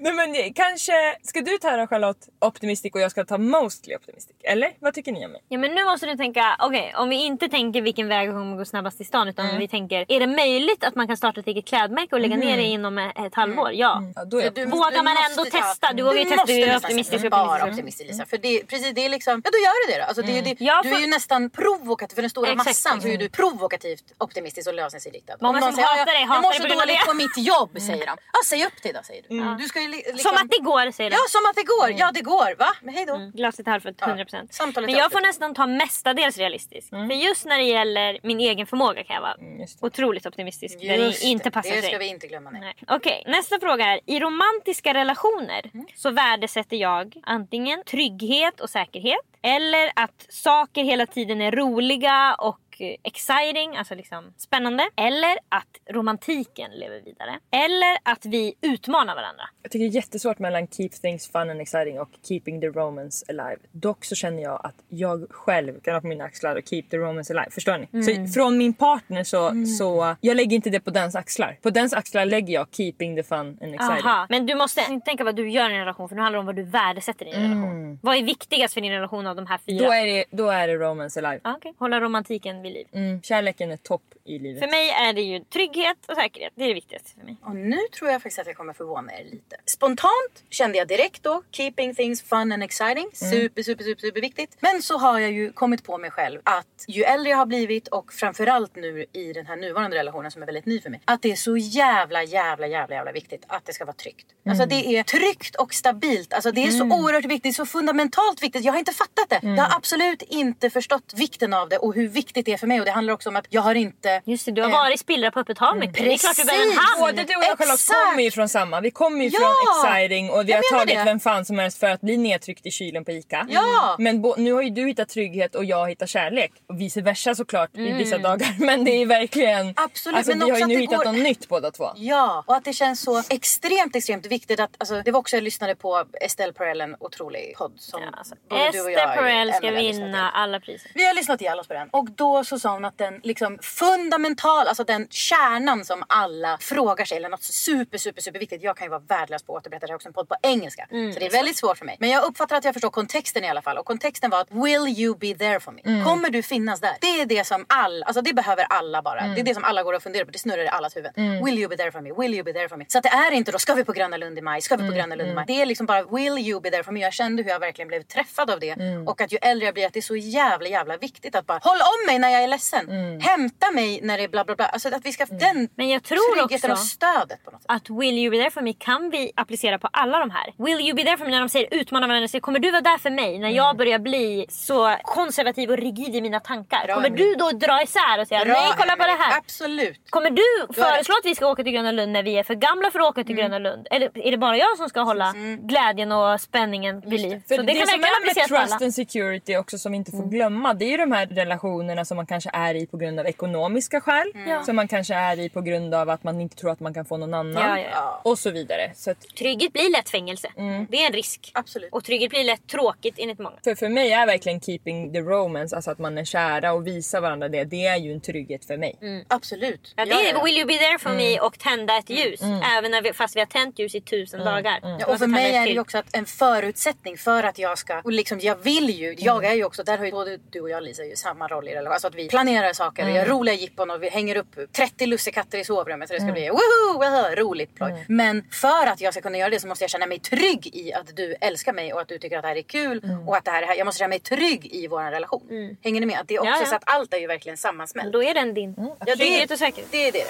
Nej men kanske, ska du ta Charlotte optimistic och jag ska ta mostly optimistic? Eller vad tycker ni om mig? Ja men nu måste du tänka, okej om vi inte tänker vilken väg som kommer gå snabbast till stan utan vi tänker, är det möjligt att man kan starta ett eget klädmärke och lägga ner det inom ett halvår? Ja. Ja, då är jag Du- Vågar du man måste- ändå ja, testa? Du vågar ju testa, du är optimistisk, optimistisk. Bara optimistisk Lisa. För det, precis, det är liksom, ja då gör du det då. Alltså, det, är ju det, Ja, du för- är ju nästan provokativ för den stora Exakt. massan så är du provokativt optimistisk och lösningsinriktad. Många Om någon som säger, hatar "Ja, dig jag hatar mår dig så på grund av dåligt det." på mitt jobb säger de. Ja säg upp dig då säger du. Du ska ju li- liksom... Som att det går säger de. Ja, som att det går. Ja, det går. Va? Men hej då. Mm, glaset halvfullt, 100%. samtalet Men jag får nästan ta mestadels realistisk. För just när det gäller min egen förmåga kan jag vara just det. otroligt optimistisk. där det Just inte passar det sig. ska vi inte glömma. Nej. Nej. Okej, nästa fråga är. I romantiska relationer Mm. så värdesätter jag antingen trygghet och säkerhet eller att saker hela tiden är roliga och exciting, alltså liksom spännande. Eller att romantiken lever vidare. Eller att vi utmanar varandra. Jag tycker det är jättesvårt mellan keep things fun and exciting och keeping the romance alive. Dock så känner jag att jag själv kan ha på mina axlar och keep the romance alive. Förstår ni? Så från min partner så, så jag lägger inte det på dens axlar. På dens axlar lägger jag keeping the fun and exciting. Aha. Men du måste inte tänka vad du gör i en relation för det handlar om vad du värdesätter i din relation. Vad är viktigast för din relation av de här fyra? Då är, det, då är det romance alive. Ah, okej. Hålla romantiken vid liv. Mm, kärleken är topp i livet. För mig är det ju trygghet och säkerhet. Det är det viktigaste för mig. Och nu tror jag faktiskt att jag kommer förvåna er lite. Spontant kände jag direkt då, keeping things fun and exciting. Super, super, super, super viktigt. Men så har jag ju kommit på mig själv att ju äldre jag har blivit och framförallt nu i den här nuvarande relationen som är väldigt ny för mig. Att det är så jävla, jävla, jävla, jävla viktigt att det ska vara tryggt. Alltså det är tryggt och stabilt. Alltså det är så oerhört viktigt, så fundamentalt viktigt. Jag har inte fattat det. Jag har absolut inte förstått vikten av det och hur viktigt det är för mig. Och det handlar också om att jag har inte... Just det, du har Eh, varit spillra på öppet hav mycket. Det är klart du behöver en Precis. hamn. Både du och jag Charlotte kommer ju från samma. Vi kommer ju Ja! från exciting och vi Jag har tagit det. vem fan som helst för att bli nedtryckt i kylen på ICA. Ja! Men bo- nu har ju du hittat trygghet och jag hittat kärlek. Och vice versa såklart i vissa Mm. dagar. Men det är verkligen... Absolut, Alltså, men vi har ju att nu det hittat går- något nytt båda två. Ja, och att det känns så extremt, extremt viktigt att, alltså, det var också jag lyssnade på Estelle Perel, en otrolig podd som Ja, alltså, både du och jag Esther är Perel ska vinna alla priser. Vi har lyssnat ihjäl oss på den och då så sa hon att den liksom fundamental, alltså den kärnan som alla frågar sig eller något super super super viktigt. Jag kan ju vara värdelös på att återberätta det här också en podd på engelska. Mm, så det är väldigt svårt för mig. Men jag uppfattar att jag förstår kontexten i alla fall och kontexten var att will you be there for me? Mm. Kommer du finnas där? Det är det som all, alltså det behöver alla bara. Mm. Det är det som alla går och funderar på. Det snurrar i allas huvuden. Will you be there for me? Will you be there for me? Så att det är inte då ska vi på Gröna Lund i maj? Ska vi Mm, på Gröna Lund i maj? Det är liksom bara will you be there for me? Jag kände hur jag verkligen blev träffad av det Mm. och att ju äldre jag blir att det är så jävla jävla viktigt att bara håll om mig när jag är ledsen. Hämta mig när det är bla bla bla. Alltså att vi ska den Mm. Men jag tror tryggheten också och stödet på något sätt. att will you be there for me kan vi applicera på alla de här. Will you be there for me när de säger utmana varandra. Säger, kommer du vara där för mig när jag börjar bli så konservativ och rigid i mina tankar? Bra, kommer du då dra isär och säga Bra, nej kolla på det här? Absolut. Kommer du föreslå att vi ska åka till Gröna Lund när vi är för gamla för att åka till Gröna Lund? Eller är det bara jag som ska hålla glädjen och spänningen vid liv? För Så det, det, kan som är med på alla. trust and security också som inte får Mm. glömma. Det är ju de här relationerna som man kanske är i på grund av ekonomiska skäl. Ja. Som man kanske är i på grund av att man inte tror att man kan få någon annan. Ja, ja, ja. Och så vidare. Så att, Trygghet blir lätt fängelse. Mm. Det är en risk. Absolut. Och trygghet blir lätt tråkigt enligt många. för, för mig är verkligen keeping the romance, alltså att man är kära och visar varandra det. Det är ju en trygghet för mig. Absolut. Ja, det är will you be there for me och tända ett ljus. Även när vi, fast vi har tänt ljus i tusen dagar. Och för mig är det ju också att en förutsättning för att jag ska, och liksom jag vill ju, jag är ju också, där har ju både du och jag Lisa ju samma roll i relation. Alltså att vi planerar saker och gör roliga jippon och vi hänger upp 30 lussekatter i sovrummet så det ska bli woho, woho, roligt ploj. Men för att jag ska kunna göra det så måste jag känna mig trygg i att du älskar mig och att du tycker att det här är kul och att det här är, jag måste känna mig trygg i vår relation. Hänger ni med? Att det är också Ja, ja. så att allt är ju verkligen sammansmält. Då är den din. Ja, det, säkerhet. det är det.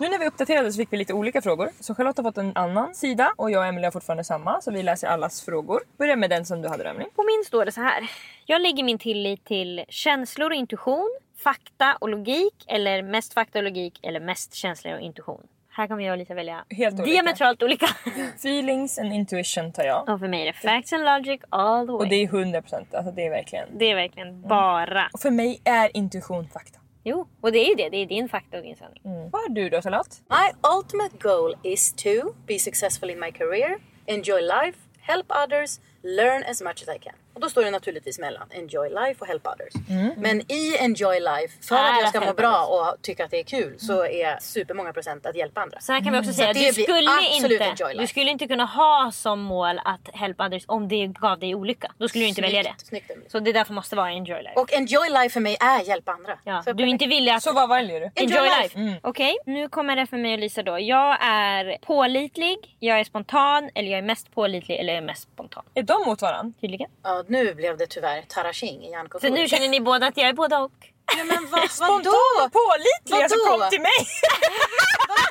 Nu när vi uppdaterade så fick vi lite olika frågor. Så Charlotte har fått en annan sida och jag och Emelie har fortfarande samma. Så vi läser allas frågor. Börja med den som du hade Emily. På min står det så här. Jag lägger min tillit till känslor och intuition, fakta och logik eller mest fakta och logik eller mest känslor och intuition. Här kommer jag och Lisa välja Helt olika. diametralt olika. Feelings and intuition tar jag. och för mig är det facts and logic all the way. Och det är 100%. Alltså det är verkligen. Det är verkligen bara. Och för mig är intuition fakta. Jo, och det är ju det. Det är din fakta och din sanning. Mm. Vad har du då Charlotte? My ultimate goal is to be successful in my career, enjoy life, help others, learn as much as I can. Och då står det naturligtvis mellan enjoy life och help others. Mm. Men i enjoy life, för att jag att ska må bra och tycka att det är kul så Mm. är supermånga procent att hjälpa andra. Så här kan vi också säga, Mm. det du skulle, inte, du skulle inte kunna ha som mål att help others om det gav dig olycka. Då skulle du inte välja det. Snyggt, snyggt. Så det därför måste vara enjoy life. Och enjoy life för mig är hjälpa andra. ja, Så du är inte villig att Så vad väljer du? Enjoy, Enjoy life. life. Okej, nu kommer det för mig och Lisa då. Jag är pålitlig, jag är spontan eller jag är mest pålitlig eller jag är mest spontan. Är de mot varandra? Tydligen. Ja, nu blev det tyvärr Tarashing i Så hjärnkontoret. nu känner ni båda att jag är både och. Ja, men vad, Spontan vadå? och pålitlig, alltså kom till mig!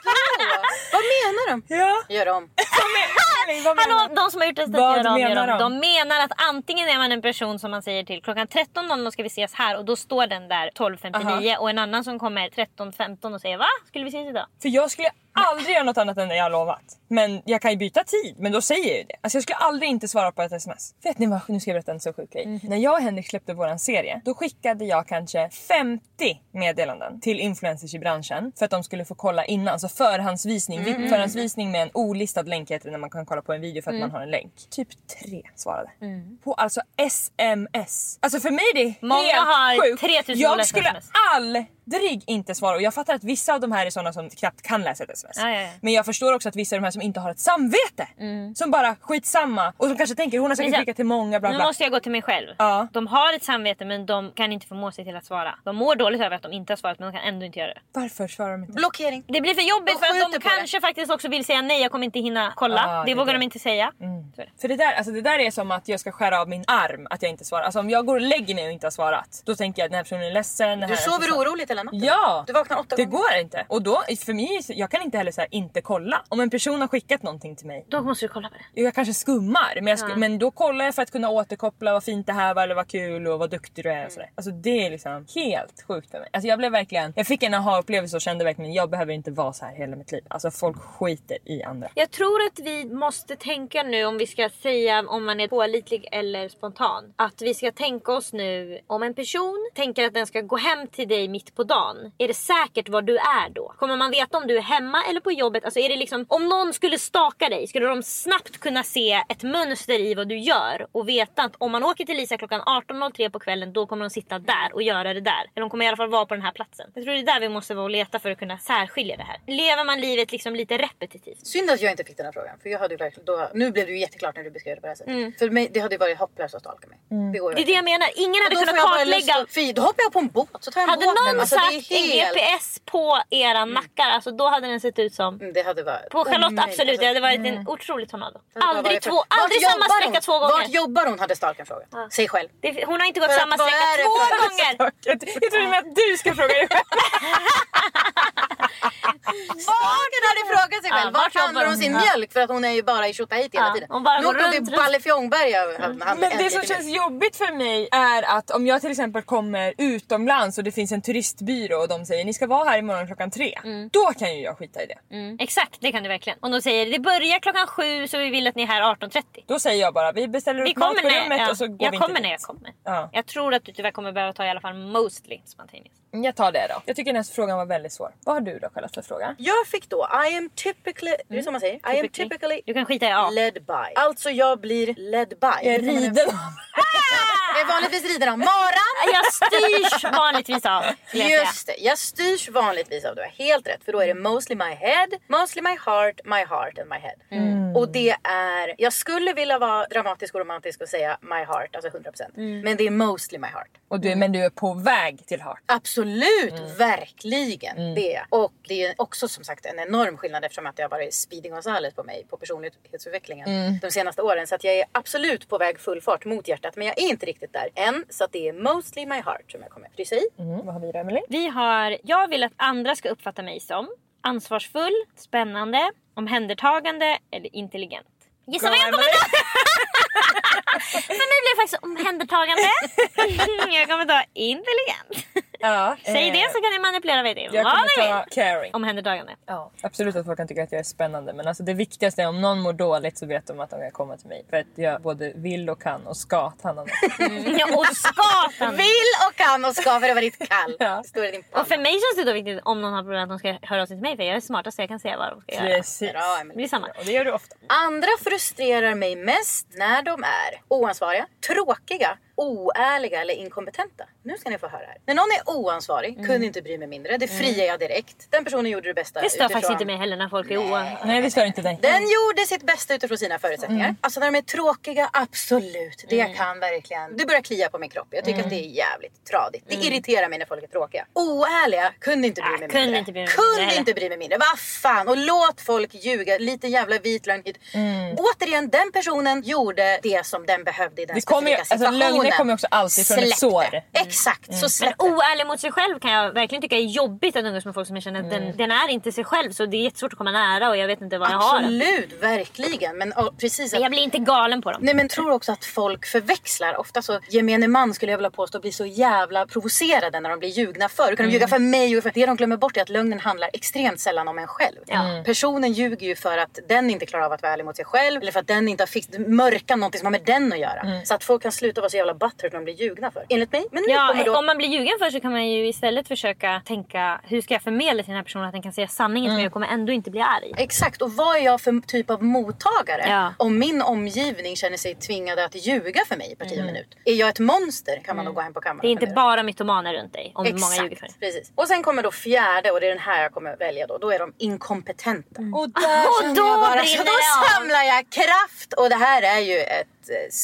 Vadå? Vad menar de? ja. Gör om. Vad menar Hallå, de som har gjort testet Vad gör om, gör menar om. de? De menar att antingen är man en person som man säger till klockan 13.00 ska vi ses här och då står den där 12.59 och en annan som kommer 13.15 och säger va? Skulle vi ses idag? För jag skulle aldrig göra något annat än det jag har lovat. Men jag kan ju byta tid, men då säger jag ju det. Alltså jag skulle aldrig inte svara på ett sms. Vet ni vad, nu ska jag berätta en så sjuk grej. När jag och Henrik släppte våran serie, då skickade jag kanske 50 meddelanden till influencers i branschen för att de skulle få kolla innan. Så förhandsvisning, mm. förhandsvisning med en olistad länk heter det när man kan kolla på en video för att man har en länk. Typ tre svarade. På alltså sms. Alltså för mig är det Många helt sjukt. 3000 Jag skulle SMS. aldrig inte svara och jag fattar att vissa av de här är sådana som knappt kan läsa ett sms. Ja, ja, ja. Men jag förstår också att vissa är de här som inte har ett samvete. Som bara skitsamma och som kanske tänker hon har säkert skickat till många bla Nu bla. måste jag gå till mig själv. Ja. De har ett samvete men de kan inte förmå sig till att svara. De mår dåligt över att de inte har svarat men de kan ändå inte göra det. Varför svarar de inte? Blockering. Det blir för jobbigt De för att de på det. kanske faktiskt också vill säga nej jag kommer inte hinna kolla. Ah, det det vågar det. de inte säga. Är det. För det där, alltså det där är som att jag ska skära av min arm att jag inte svarar. Alltså om jag går och lägger mig och inte har svarat. Då tänker jag att den här personen är ledsen. Du sover oroligt hela natten. Ja! Du vaknar åtta Det gånger. går inte. Och då, för mig, jag kan inte heller så här, inte kolla. Om en person har skickat någonting till mig. Då måste du kolla på det. Jag kanske skummar men, jag sk- men då kollar jag för att kunna återkoppla vad fint det här var eller vad kul och vad duktig du är och sådär. Alltså det är liksom helt sjukt för mig. Alltså jag blev verkligen, jag fick en aha-upplevelse och kände verkligen jag behöver inte vara så här hela mitt liv. Alltså folk skiter i andra. Jag tror att vi måste tänka nu om vi ska säga om man är pålitlig eller spontan. Att vi ska tänka oss nu om en person tänker att den ska gå hem till dig mitt på dagen. Är det säkert var du är då? Kommer man veta om du är hemma eller på jobbet? Alltså är det liksom om någon skulle staka dig skulle de snabbt kunna se ett mönster i vad du gör och veta att om man åker till Lisa klockan 18.03 på kvällen då kommer de sitta där och göra det där. Eller de kommer i alla fall vara på den här platsen. Jag tror det är där vi måste vara och leta för att kunna särskilja det här. Lever man livet liksom lite repetitivt? Synd att jag inte fick den här frågan. För jag hade verkligen, då, nu blev det ju jätteklart när du beskrev det på det här sättet. Mm. För mig, det hade ju varit hopplöst att stalka mig. Det går Det är det jag menar. Ingen hade kunnat kartlägga. Fy, då hoppar jag på en båt så tar jag en Hade båt hem. någon Alltså, satt en helt... GPS på era nackar, alltså då hade den sett ut som... Mm, Det hade varit På Charlotte omöjligt. absolut, Alltså, det hade varit en otrolig tornado. Aldrig, för- två, Vart aldrig samma sträcka hon? två gånger. Vart jobbar hon hade stalken frågat. Säg själv. Det, hon har inte gått För samma sträcka två för- gånger. Jag, jag trodde med att du ska fråga dig själv. Stalken hade frågat sig själv. Ja, vart handlar hon sin mjölk? För att hon är ju bara i Tjotahejti hela Ja, tiden. hon bara nu åkte hon till. Ballefjongberg. handlade Men det som känns jobbigt för mig är att om jag till exempel kommer utomlands och det finns en turistbyrå och de säger ni ska vara här imorgon klockan tre. Mm. Då kan ju jag skita i det. Mm, exakt, det kan du verkligen. Om de säger det börjar klockan sju så vi vill att ni är här 18.30. Då säger jag bara vi beställer Vi upp mat kommer på rummet ja, och så går jag vi inte kommer när jag kommer. Ja. Jag tror att du tyvärr kommer behöva ta i alla fall mostly spontaneous. Jag tar det då. Jag tycker den här frågan var väldigt svår. Vad har du då Charlotte för fråga? Jag fick då I am typically... Är det så man säger? I am Typically. typically Du kan skita i A. led by. Alltså jag blir led by. Jag är riden Jag är vanligtvis riden av maran. Jag styrs vanligtvis av. jag. Just det, jag styrs vanligtvis av det. Helt rätt. För då är det mostly my head, mostly my heart, my heart and my head. Mm. Och det är, jag skulle vilja vara dramatisk och romantisk och säga my heart, alltså 100%. Mm. Men det är mostly my heart. och du, men du är på väg till Heart. Absolut, Mm. verkligen det. Och det är också som sagt en enorm skillnad eftersom att det har varit Speedy Gonzales på mig på personlighetsutvecklingen Mm. de senaste åren. Så att jag är absolut på väg full fart mot hjärtat men jag är inte riktigt där än. Så att det är mostly my heart som jag kommer kryssa i. Mm, vad har vi då Emelie? Vi har, jag vill att andra ska uppfatta mig som ansvarsfull, spännande, omhändertagande eller intelligent. Gissa vad jag kommer ta? För mig blir det faktiskt omhändertagande. jag kommer ta intelligent. Ja, Säg eh, det så kan ni manipulera vid det. Jag Vad ni kommer vill. ta caring. Omhändertagande. Ja, absolut att folk kan tycka att jag är spännande men alltså det viktigaste är om någon mår dåligt så vet de att de kan komma till mig. För att jag både vill och kan och ska ta hand om dem. Ja, och skatan. Vill och kan och ska för att vara ditt kall. Ja. Står i din Och för mig känns det då viktigt om någon har problem att de ska höra av sig till mig för jag är smartast så jag kan säga vad de ska göra. Precis. Bra, Det blir samma. Och det gör du ofta. Andra frustrerar mig mest när de är oansvariga, tråkiga, oärliga eller inkompetenta. Nu ska ni få höra här. När någon är oansvarig, kunde inte bry mig mindre. Det friar jag direkt. Den personen gjorde det bästa Det stör faktiskt utifrån- inte mig heller när folk är oa... Nej det stör inte dig. Den gjorde sitt bästa utifrån sina förutsättningar. Mm. Alltså när de är tråkiga, absolut. Det kan verkligen. Det börjar klia på min kropp. Jag tycker att det är jävligt tradigt. Det irriterar mig när folk är tråkiga. Oärliga, kunde inte bry mig kunde mindre. inte bry mig kunde mindre inte bry mig mindre. Vad fan! Och låt folk ljuga. Lite jävla vit lögn hit. Återigen, den personen gjorde det som den behövde i den Det specifika alltså, situationen. Lögner kommer också alltid från ett sår. det. Exakt, så Men släpp det. oärlig mot sig själv kan jag verkligen tycka är jobbigt att umgås med folk som jag känner att Mm. den, den är inte sig själv så det är jättesvårt att komma nära och jag vet inte vad jag har. Absolut, verkligen. Men oh, precis Men att jag blir inte galen på dem. Nej men tror också att folk förväxlar. Ofta så gemene man skulle jag vilja påstå blir så jävla provocerade när de blir ljugna för. Hur kan de ljuga för mig? Och för... Det de glömmer bort är att lögnen handlar extremt sällan om en själv. Ja. Personen ljuger ju för att den inte klarar av att vara ärlig mot sig själv. Eller för att den inte har fixat mörka någonting som har med den att göra. Så att folk kan sluta vara så jävla butthurt när de blir ljugna för. Enligt mig. Men nu Ja, då... om man blir ljugen för så kan man ju istället försöka tänka hur ska jag förmedla till den här personen att den kan säga sanningen Mm. så jag kommer ändå inte bli arg. Exakt, och vad är jag för typ av mottagare? Ja. Om min omgivning känner sig tvingade att ljuga för mig per tio minut. Är jag ett monster kan man nog gå hem på kammaren Det är inte bara mytomaner runt dig om många ljuger för dig. precis. Och sen kommer då fjärde och det är den här jag kommer välja då. Då är de inkompetenta. Och där Och då jag bara, då samlar jag kraft och det här är ju ett,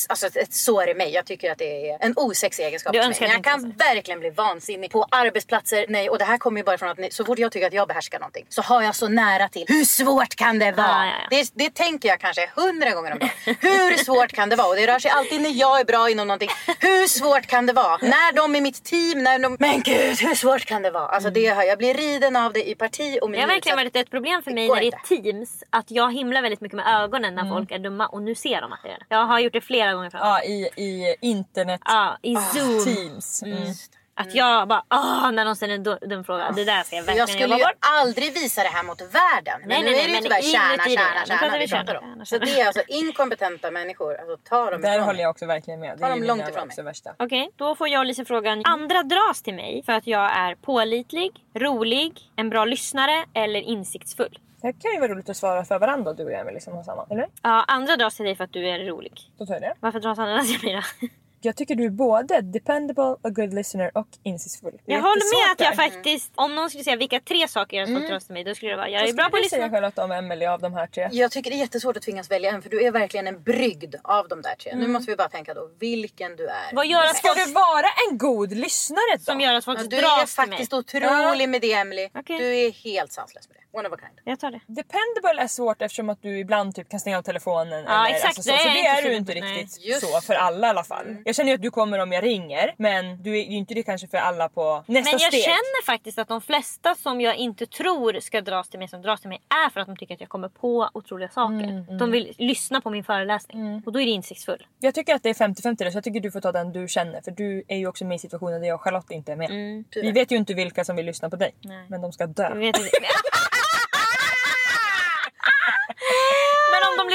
alltså ett, sår i mig. Jag tycker att det är en osexig egenskap Du hos mig. Men jag kan inte verkligen bli vansinnig på arbetsplatser. Nej, och det här kommer ju bara från att ni, så fort jag tycker att jag behärskar någonting så har jag så nära till. Hur svårt kan det vara? Ja, ja, ja. Det, det tänker jag kanske hundra gånger om dagen. Hur svårt kan det vara? Och det rör sig alltid när jag är bra inom någonting. Hur svårt kan det vara? När de i mitt team, när de... Men gud, hur svårt kan det vara? Alltså det har jag blir riden av det i parti och Det har minut. verkligen varit ett problem för mig när det är teams att jag himlar väldigt mycket med ögonen när folk är dumma och nu ser de att det är det. Jag har gjort det flera gånger förut. Ja, i, i internet Ja, i Ah, zoom. teams. Mm. Att jag bara ah när någon ställer en du- dum fråga. Det där ska jag För jag verkligen skulle ju bort. aldrig visa det här mot världen. Men Nej, nu nej, är det ju tyvärr kärna, kärna, kärna vi pratar kärna. om. Så det är alltså inkompetenta människor. Alltså ta dem Där ifrån håller mig. jag också verkligen med. Det Ta dem långt ifrån värsta. Okej, då får jag och Lisa frågan. Andra dras till mig för att jag är pålitlig, rolig, en bra lyssnare eller insiktsfull. Det kan ju vara roligt att svara för varandra du och jag Emelie som har samma. Eller? Ja, andra dras till dig för att du är rolig. Då tar jag det. Varför dras andra till mig då? Jag tycker du är både dependable, a good listener och insiktsfull. Det är Jag håller med att jag faktiskt, om någon skulle säga vilka tre saker gör att folk dras till mig, då skulle det vara jag är Vad bra på skulle att du säga lyssna. Charlotte om Emelie av de här tre? Jag tycker det är jättesvårt att tvingas välja en för du är verkligen en brygd av de där tre. Nu Mm. måste vi bara tänka då vilken du är. Vad gör att Ska folk du vara en god lyssnare då? som gör att folk Ja, du dras är till mig? faktiskt otrolig med det Emily. Okej. Du är helt sanslös med det. One of a kind. Jag tar det. Dependable är svårt eftersom att du ibland typ kan stänga av telefonen. Ja, eller, exakt, alltså, så, det är så det inte är du inte nej. riktigt Just så för alla i alla fall. Jag känner ju att du kommer om jag ringer men du är ju inte det kanske för alla på nästa Men jag steg. känner faktiskt att de flesta som jag inte tror ska dras till mig som dras till mig är för att de tycker att jag kommer på otroliga saker. De vill lyssna på min föreläsning och då är det insiktsfull. Jag tycker att det är 50-50 där, så jag tycker du får ta den du känner för du är ju också med i situationer där jag och Charlotte inte är med. Vi vet ju inte vilka som vill lyssna på dig. Nej. Men de ska dö.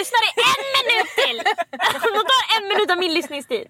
lyssnade en minut Om de tar en minut av min lyssningstid.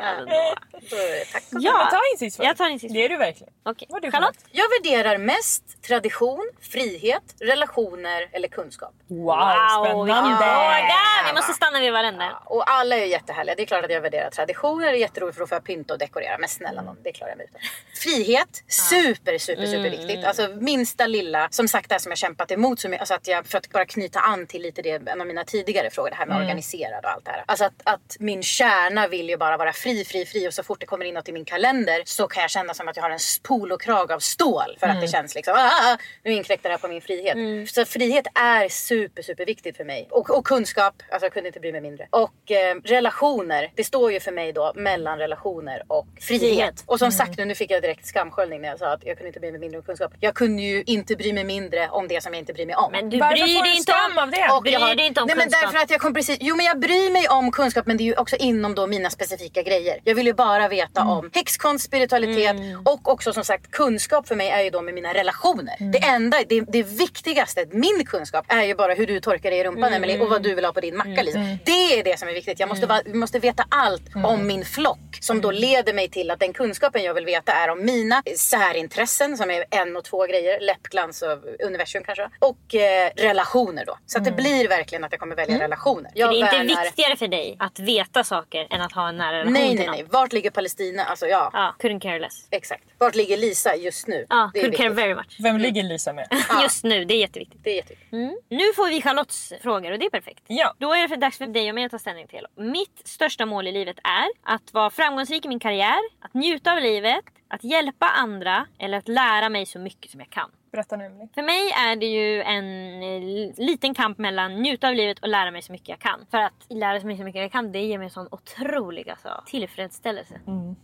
Ja, ta insiktsfull. jag tar insiktsfull. Det är du verkligen. Okej. Vad är du Charlotte? Jag värderar mest tradition, frihet, relationer eller kunskap. Wow, Wow, spännande! fråga! Vi måste stanna vid varandra. Ja, och alla är jättehärliga. Det är klart att jag värderar traditioner. Det är jätteroligt för då får jag pynta och dekorera. Men snälla nån, det klarar jag mig utan. Frihet, super, super, super viktigt. Alltså minsta lilla, som sagt det här som jag kämpat emot. Så mycket, alltså att jag, för att bara knyta an till lite det, en av mina tidigare frågor. Det här med organiserad och allt det här. Alltså att, att min kärna vill ju bara vara fri, fri, fri. Och så fort det kommer in något i min kalender så kan jag känna som att jag har en polokrag av stål. För att det känns liksom, ah, nu inkräktar det här på min frihet. Så frihet är super, super viktigt för mig. Och, och kunskap, alltså jag kunde inte bry mig mindre. Och eh, relationer, det står ju för mig då mellan relationer och frihet. Frihet. Och som sagt nu, nu fick jag direkt skamsköljning när jag sa att jag kunde inte bry mig mindre om kunskap. Jag kunde ju inte bry mig mindre om det som jag inte bryr mig om. Men du Varför bryr dig inte om... av det? Och Bryr jag har- dig inte om Nej men kunskap. därför att jag kom precis... Jo men jag bryr mig om kunskap men det är ju också inom då mina specifika grejer. Jag vill ju bara veta Mm. om häxkonst, spiritualitet och också som sagt kunskap för mig är ju då med mina relationer. Mm. Det enda, det, det viktigaste, min kunskap är ju bara hur du torkar dig i rumpan Mm. Emelie och vad du vill ha på din macka Lisa. Det är det som är viktigt. Jag måste, va, vi måste veta allt Mm. om min flock som då leder mig till att den kunskapen jag vill veta är om mina särintressen som är en och två grejer, läppglans och universum kanske. Och eh, relationer då. Så att det blir verkligen att jag kommer välja relationer. Jag det är inte värnar- viktigare för dig att veta saker än att ha en nära relation Nej, till nej, någon. nej. Vart ligger Palestina? Alltså ja, Ja, couldn't care less. exakt. Vart ligger Lisa just nu? Ja, det är couldn't care viktigt. very much. Vem ligger Lisa med? Just nu, det är jätteviktigt. Det är jätteviktigt. Nu får vi Charlottes frågor och det är perfekt. Ja. Då är det för dags för dig och mig att ta ställning till. Mitt största mål i livet är att vara framgångsrik i min karriär, att njuta av livet, att hjälpa andra eller att lära mig så mycket som jag kan. Berätta nu Emelie. För mig är det ju en eh, liten kamp mellan njuta av livet och lära mig så mycket jag kan. För att lära mig så mycket jag kan det ger mig en sån otrolig alltså, tillfredsställelse.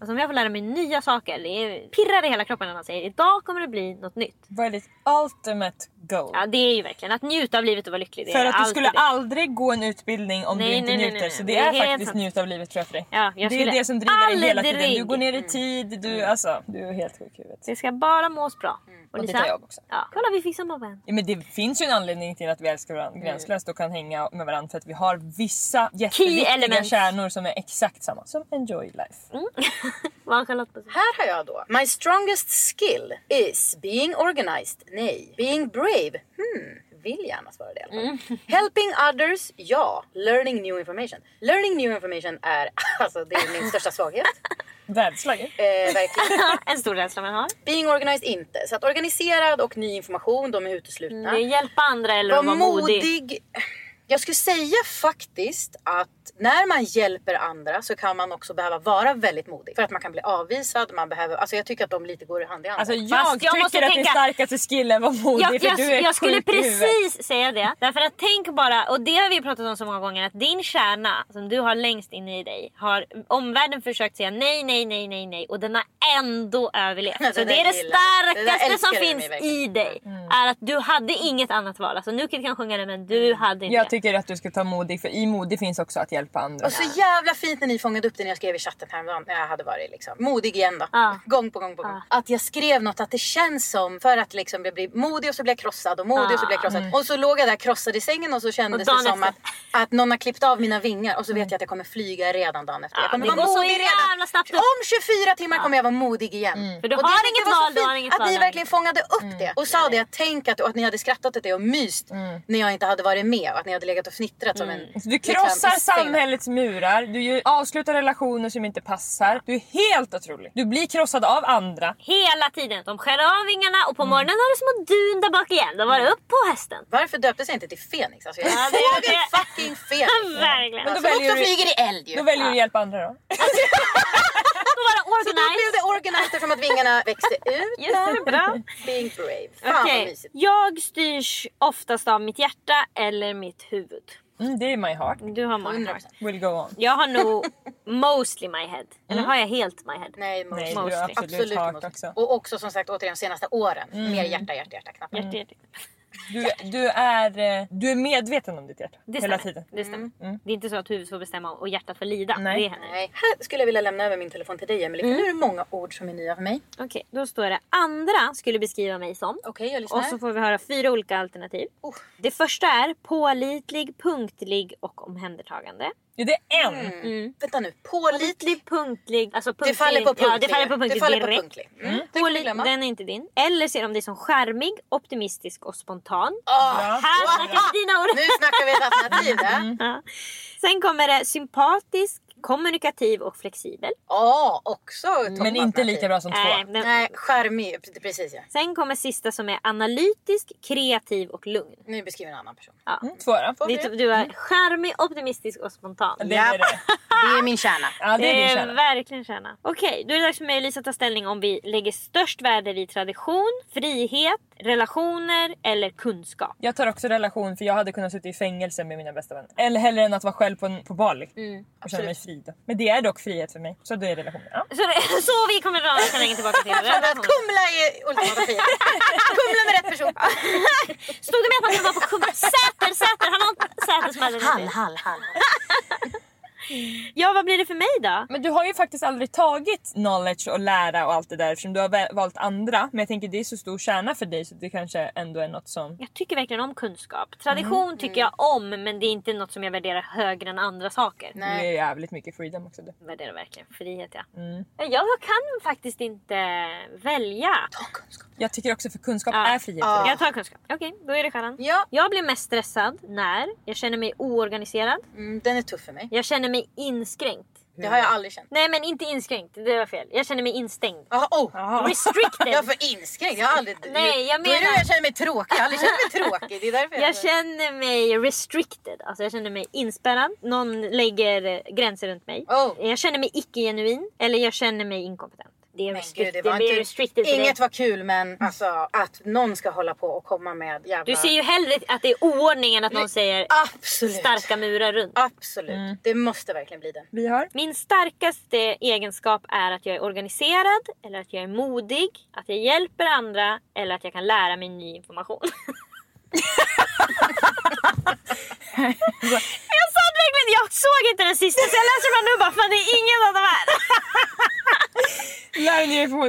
Alltså om jag får lära mig nya saker, det pirrar i hela kroppen när man säger idag kommer det bli något nytt. Vad är ditt ultimate goal? Ja det är ju verkligen att njuta av livet och vara lycklig. Det För att du skulle det. aldrig gå en utbildning om Nej, du inte nej, njuter. nej, Så nej. det Det är, är faktiskt sant. njut av livet tror jag för dig. Ja, jag det är det som driver dig hela tiden. Du går ner i tid. Du, alltså, du är helt sjuk i huvudet. Det ska bara mås bra. Och Och det Lisa? tar jag också. Ja. Kolla vi fick samma vän. Ja, men det finns ju en anledning till att vi älskar varandra gränslöst och kan hänga med varandra för att vi har vissa jätteviktiga kärnor som är exakt samma. Som enjoy life. Mm. Vad har Charlotte på sig? Här har jag då. My strongest skill is being organized. Nej. Being brave. Hmm. Vill gärna svara det i alla fall. Helping others. Ja. Learning new information. Learning new information är alltså det är min största svaghet. Världslag. Eh, verkligen. en stor rädsla man har. Being organized inte. Så att organiserad och ny information, de är uteslutna. Det är hjälpa andra eller Var vara modig. modig. Jag skulle säga faktiskt att när man hjälper andra så kan man också behöva vara väldigt modig. För att man kan bli avvisad, man behöver, alltså jag tycker att de lite går hand i hand. Alltså jag Fast jag tycker måste att din tänka- starkaste skill är att vara modig Jag, för jag, du är jag skulle precis säga det. Därför att tänk bara, och det har vi pratat om så många gånger, att din kärna som du har längst inne i dig har omvärlden försökt säga nej, nej, nej, nej, nej och den har ändå överlevt. Det Så det är det starkaste som finns i dig. Är att du hade inget annat val. Alltså Nukit kan sjunga det men du hade inte Jag det. Tycker att du ska ta modig för i modig finns också att hjälpa andra. Och så jävla fint när ni fångade upp det när jag skrev i chatten häromdagen. när Jag hade varit liksom modig igen då. Ja. Gång på gång på gång. Att jag skrev något att det känns som för att liksom jag blir modig och så blir jag krossad och modig och så blir jag krossad. Och så låg jag där krossad i sängen och så kändes Och det som att, efter. att någon har klippt av mina vingar och så vet jag att jag kommer flyga redan dagen efter. Ja, jag kommer vara modig redan. Om 24 timmar kommer jag vara modig igen. För du Och har det inget val, du fint har inget Att val ni där. verkligen fångade upp det och sa det. Tänk att, och att ni hade skrattat åt det och myst när jag inte hade varit med. Och att ni hade legat och fnittrat som en... Du liksom, krossar sängen. samhällets murar, du avslutar relationer som inte passar. Du är helt otrolig. Du blir krossad av andra. Hela tiden. De skär av vingarna och på morgonen har du små dun där bak igen. Då var det upp på hästen. Varför döptes jag inte till Fenix? Alltså jag är fågel fucking Fenix. Verkligen. Men då Som väljer också du- flyger i eld ju. Då väljer du att hjälpa andra då. Då var det Så då blev det organized eftersom att vingarna växte ut. Just det, bra. Being brave. Fan Okej, vad mysigt. Jag styrs oftast av mitt hjärta eller mitt huvud. Mm, det är my heart. Du har my 100%. heart. Will go on. Jag har nog mostly my head. Eller har jag helt my head? Nej, Nej, mostly. du Mostly. absolut, Absolut heart mostly. också. Och också som sagt återigen de senaste åren. Mer hjärta, hjärta, hjärta knappar. Hjärta, hjärta. Du, du, är, eh, du är medveten om ditt hjärta Det hela stämmer. tiden. Det, stämmer. det är inte så att huvudet får bestämma och hjärtat får lida. Nej. Det händer. Nej, här skulle jag vilja lämna över min telefon till dig Emelie. För nu är det många ord som är nya för mig. Okej, då står det andra skulle beskriva mig som. Okej, jag lyssnar. Och så får vi höra fyra olika alternativ. Oh. Det första är pålitlig, punktlig och omhändertagande. Ja, det är en. Mm. Vänta nu. Pålitlig. Punktlig. Alltså punktlig. Det faller på punktlig. Ja, det faller på punktlig Det faller på direkt. punktlig. Mm. Glömma. den är inte din. Eller ser de dig som charmig, optimistisk och spontan. Ah, Här snackar vi dina ord. Nu snackar vi ett alternativ där. Ja. Sen kommer det sympatisk, kommunikativ och flexibel. Ja, också Men inte lika bra som Nej, två. den- Nej, charmig. Precis ja. Sen kommer sista som är analytisk, kreativ och lugn. Nu beskriver en annan person. Mm, två då. Får vi Du, det? du är charmig, optimistisk och spontan. Det är det. Det är min kärna. Ja, det är din kärna. verkligen kärna. Okej, då är det dags för mig och Lisa att ta ställning om vi lägger störst värde vid tradition, frihet, relationer eller kunskap. Jag tar också relation för jag hade kunnat sitta i fängelse med mina bästa vänner. Eller hellre än att vara själv på, en, på Bali. och känna mig fri då. Men det är dock frihet för mig. Så det är relation. Ja. Så, det, så vi kommer röra oss länge tillbaka till att Kumla är ultimata frihet. Kumla med rätt person. Stod det med att man skulle vara på Kumla? Säter, Säter! Han har inte Säter som hade Hall, hall, hall. Ja, vad blir det för mig då? Men du har ju faktiskt aldrig tagit knowledge och lära och allt det där eftersom du har valt andra. Men jag tänker det är så stor kärna för dig så det kanske ändå är något som... Jag tycker verkligen om kunskap. Tradition tycker jag om men det är inte något som jag värderar högre än andra saker. Det är jävligt mycket freedom också. Du. Jag värderar verkligen frihet ja. Jag kan faktiskt inte välja. Jag tycker också för kunskap Ja. är frihet. dig. Jag tar kunskap. Okej, då är det stjärnan. Ja. Jag blir mest stressad när jag känner mig oorganiserad. Mm, den är tuff för mig. Jag känner mig inskränkt. Det har jag aldrig känt. Nej men inte inskränkt, det var fel. Jag känner mig instängd. Jaha, oh. Restricted. Jag för inskränkt. Jag har aldrig... Nej, jag Då är det menar- jag känner mig tråkig. Jag har aldrig känt mig tråkig. Det är därför jag... Jag känner mig restricted, alltså jag känner mig inspärrad. Någon lägger eh, gränser runt mig. Oh. Jag känner mig icke-genuin eller jag känner mig inkompetent. Det är Men restrict- gud, det det var blir inte... restricted Inget det. var kul men alltså att någon ska hålla på och komma med jävla... Du ser ju hellre att det är oordning än att någon säger Absolut. starka murar runt. Absolut. Det måste verkligen bli den. Vi har Min starkaste egenskap är att jag är organiserad, eller att jag är modig, att jag hjälper andra eller att jag kan lära mig ny information. jag sa det verkligen, jag såg inte den sista så jag läser bara nu bara fan det är ingen av de här.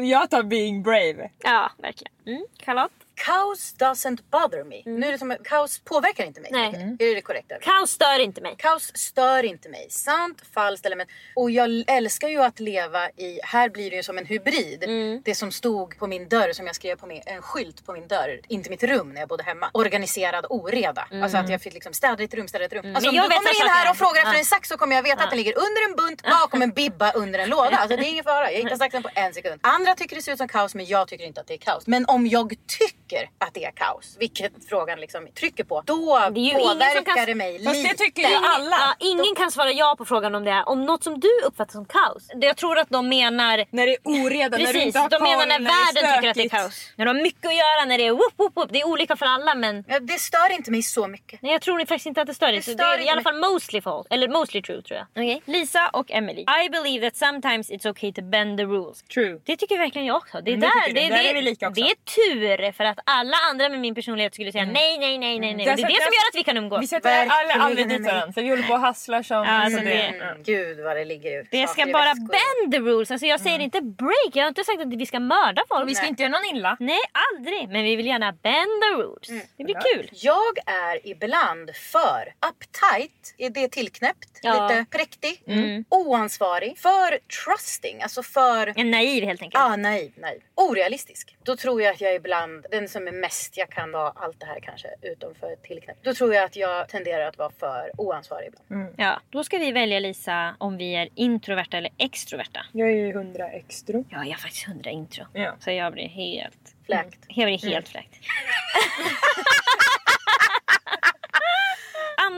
Jag tar being brave. ja, verkligen. Mm. Charlotte? Kaos doesn't bother me. Nu är det som, kaos påverkar inte mig. Nej. Okej, Är det det korrekta? Kaos stör inte mig. Kaos stör inte mig. Sant, falskt eller men. Och jag älskar ju att leva i, här blir det ju som en hybrid. Mm. Det som stod på min dörr som jag skrev på min, en skylt på min dörr. In till mitt rum när jag bodde hemma. Organiserad oreda. Alltså att jag fick liksom städa ett rum, städa ett rum. Alltså Mm. Men om jag du kommer in här är. och frågar efter en sax så kommer jag veta att den ligger under en bunt bakom en bibba under en låda. Alltså det är ingen fara. Jag hittar saxen på en sekund. Andra tycker det ser ut som kaos men jag tycker inte att det är kaos. Men om jag tycker att det är kaos, vilket frågan liksom trycker på, då Det påverkar kan- det mig Fast det lite. tycker ju alla. ja, ingen kan svara ja på frågan om det är om något som du uppfattar som kaos. Jag tror att de menar När det är oreda, när du Precis, inte har de koll, menar när, när det är världen tycker att det är kaos. När de har mycket att göra, när det är whoop, whoop, whoop. Det är olika för alla men Ja, det stör inte mig så mycket. Nej jag tror faktiskt inte att det stör dig. Det stör Det är i alla mig. fall mostly false. Eller mostly true tror jag. Okej. Lisa och Emily. I believe that sometimes it's okay to bend the rules. True. Det tycker verkligen jag också. Det är, Mm, där, tycker det. det, Där det, är vi lika också. det är tur för att alla andra med min personlighet skulle säga nej, nej, nej, nej, nej. Och Det är det som gör att vi kan umgås. Vi sätter Verkligen aldrig, dit varandra för vi håller på och hasslar som... alltså som det- Mm, gud vad det ligger Det ska bara väskor. bend the rules. Alltså jag säger inte break. Jag har inte sagt att vi ska mörda folk. Vi ska inte göra någon illa. Nej, aldrig. Men vi vill gärna bend the rules. Mm. Det blir kul. Jag är ibland för uptight, är det tillknäppt? Ja. Lite präktig? Oansvarig? För trusting? Alltså för... En naiv helt enkelt. Ah, naiv, naiv. Orealistisk. Då tror jag att jag ibland, den som är mest jag kan vara allt det här kanske utom för tillknäppt. Då tror jag att jag tenderar att vara för oansvarig ibland. Ja, då ska vi välja Lisa om vi är introverta eller extroverta. Jag är ju 100 extra. Ja, jag är faktiskt 100 intro. Ja. Så jag blir helt... Fläkt. Jag blir helt fläkt.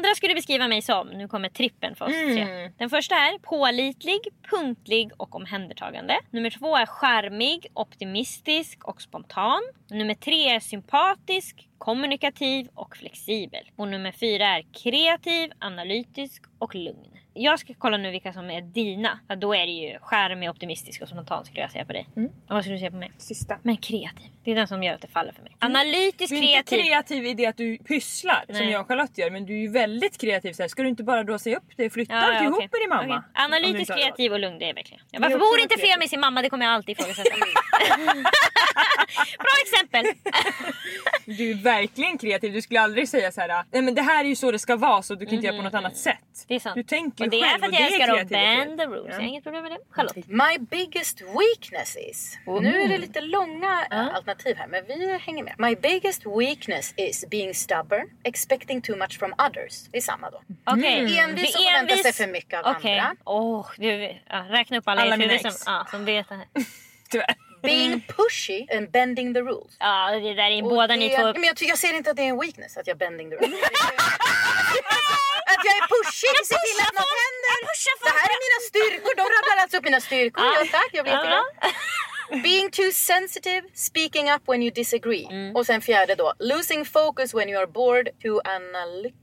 Andra skulle beskriva mig som, nu kommer trippen för oss tre. Den första är pålitlig, punktlig och omhändertagande. Nummer två är charmig, optimistisk och spontan. Nummer tre är sympatisk, kommunikativ och flexibel. Och nummer fyra är kreativ, analytisk och lugn. Jag ska kolla nu vilka som är dina. Ja, då är det ju charmig, optimistisk och spontan skulle jag säga på dig. Och vad skulle du säga på mig? Sista. Men kreativ. Det är den som gör att det faller för mig. Analytisk, Du är inte kreativ. kreativ i det att du pysslar som Nej. jag och Charlotte gör men du är ju väldigt kreativ. Så här, ska du inte bara då säga upp dig och flytta Ja, ja, okej. med din mamma? Du Analytisk, kreativ och lugn, det är verkligen. är Varför bor inte kreativ. med sin mamma? Det kommer jag alltid ifrågasätta. Bra exempel! Du är verkligen kreativ. Du skulle aldrig säga så här. Nej men det här är ju så det ska vara så du kan inte göra på något annat sätt. Mm. Det är sant. Du tänker och det är själv för att jag är älskar att bend the rules. Jag har inget problem med det. Charlotte? My biggest weakness is... Nu är det lite långa eh, alternativ här men vi hänger med. My biggest weakness is being stubborn, expecting too much from others. Det är samma då. Okej. Envis och Det är förvänta sig för mycket av Okej. andra. Åh, du, ja, räkna upp alla, Alla ex. som, ja, som vet det här. Tyvärr. Being pushy and bending the rules. Ja, det där är Och båda det, ni två. Men jag, ty- jag ser inte att det är en weakness att jag bending the rules. att jag är pushig, ser till att något händer. Det här är mina styrkor. De rabblar alltså upp mina styrkor. Ja, tack, jag blir jätteglad. Being too sensitive, speaking up when you disagree. Och sen fjärde då, losing focus when you are bored, too analytical.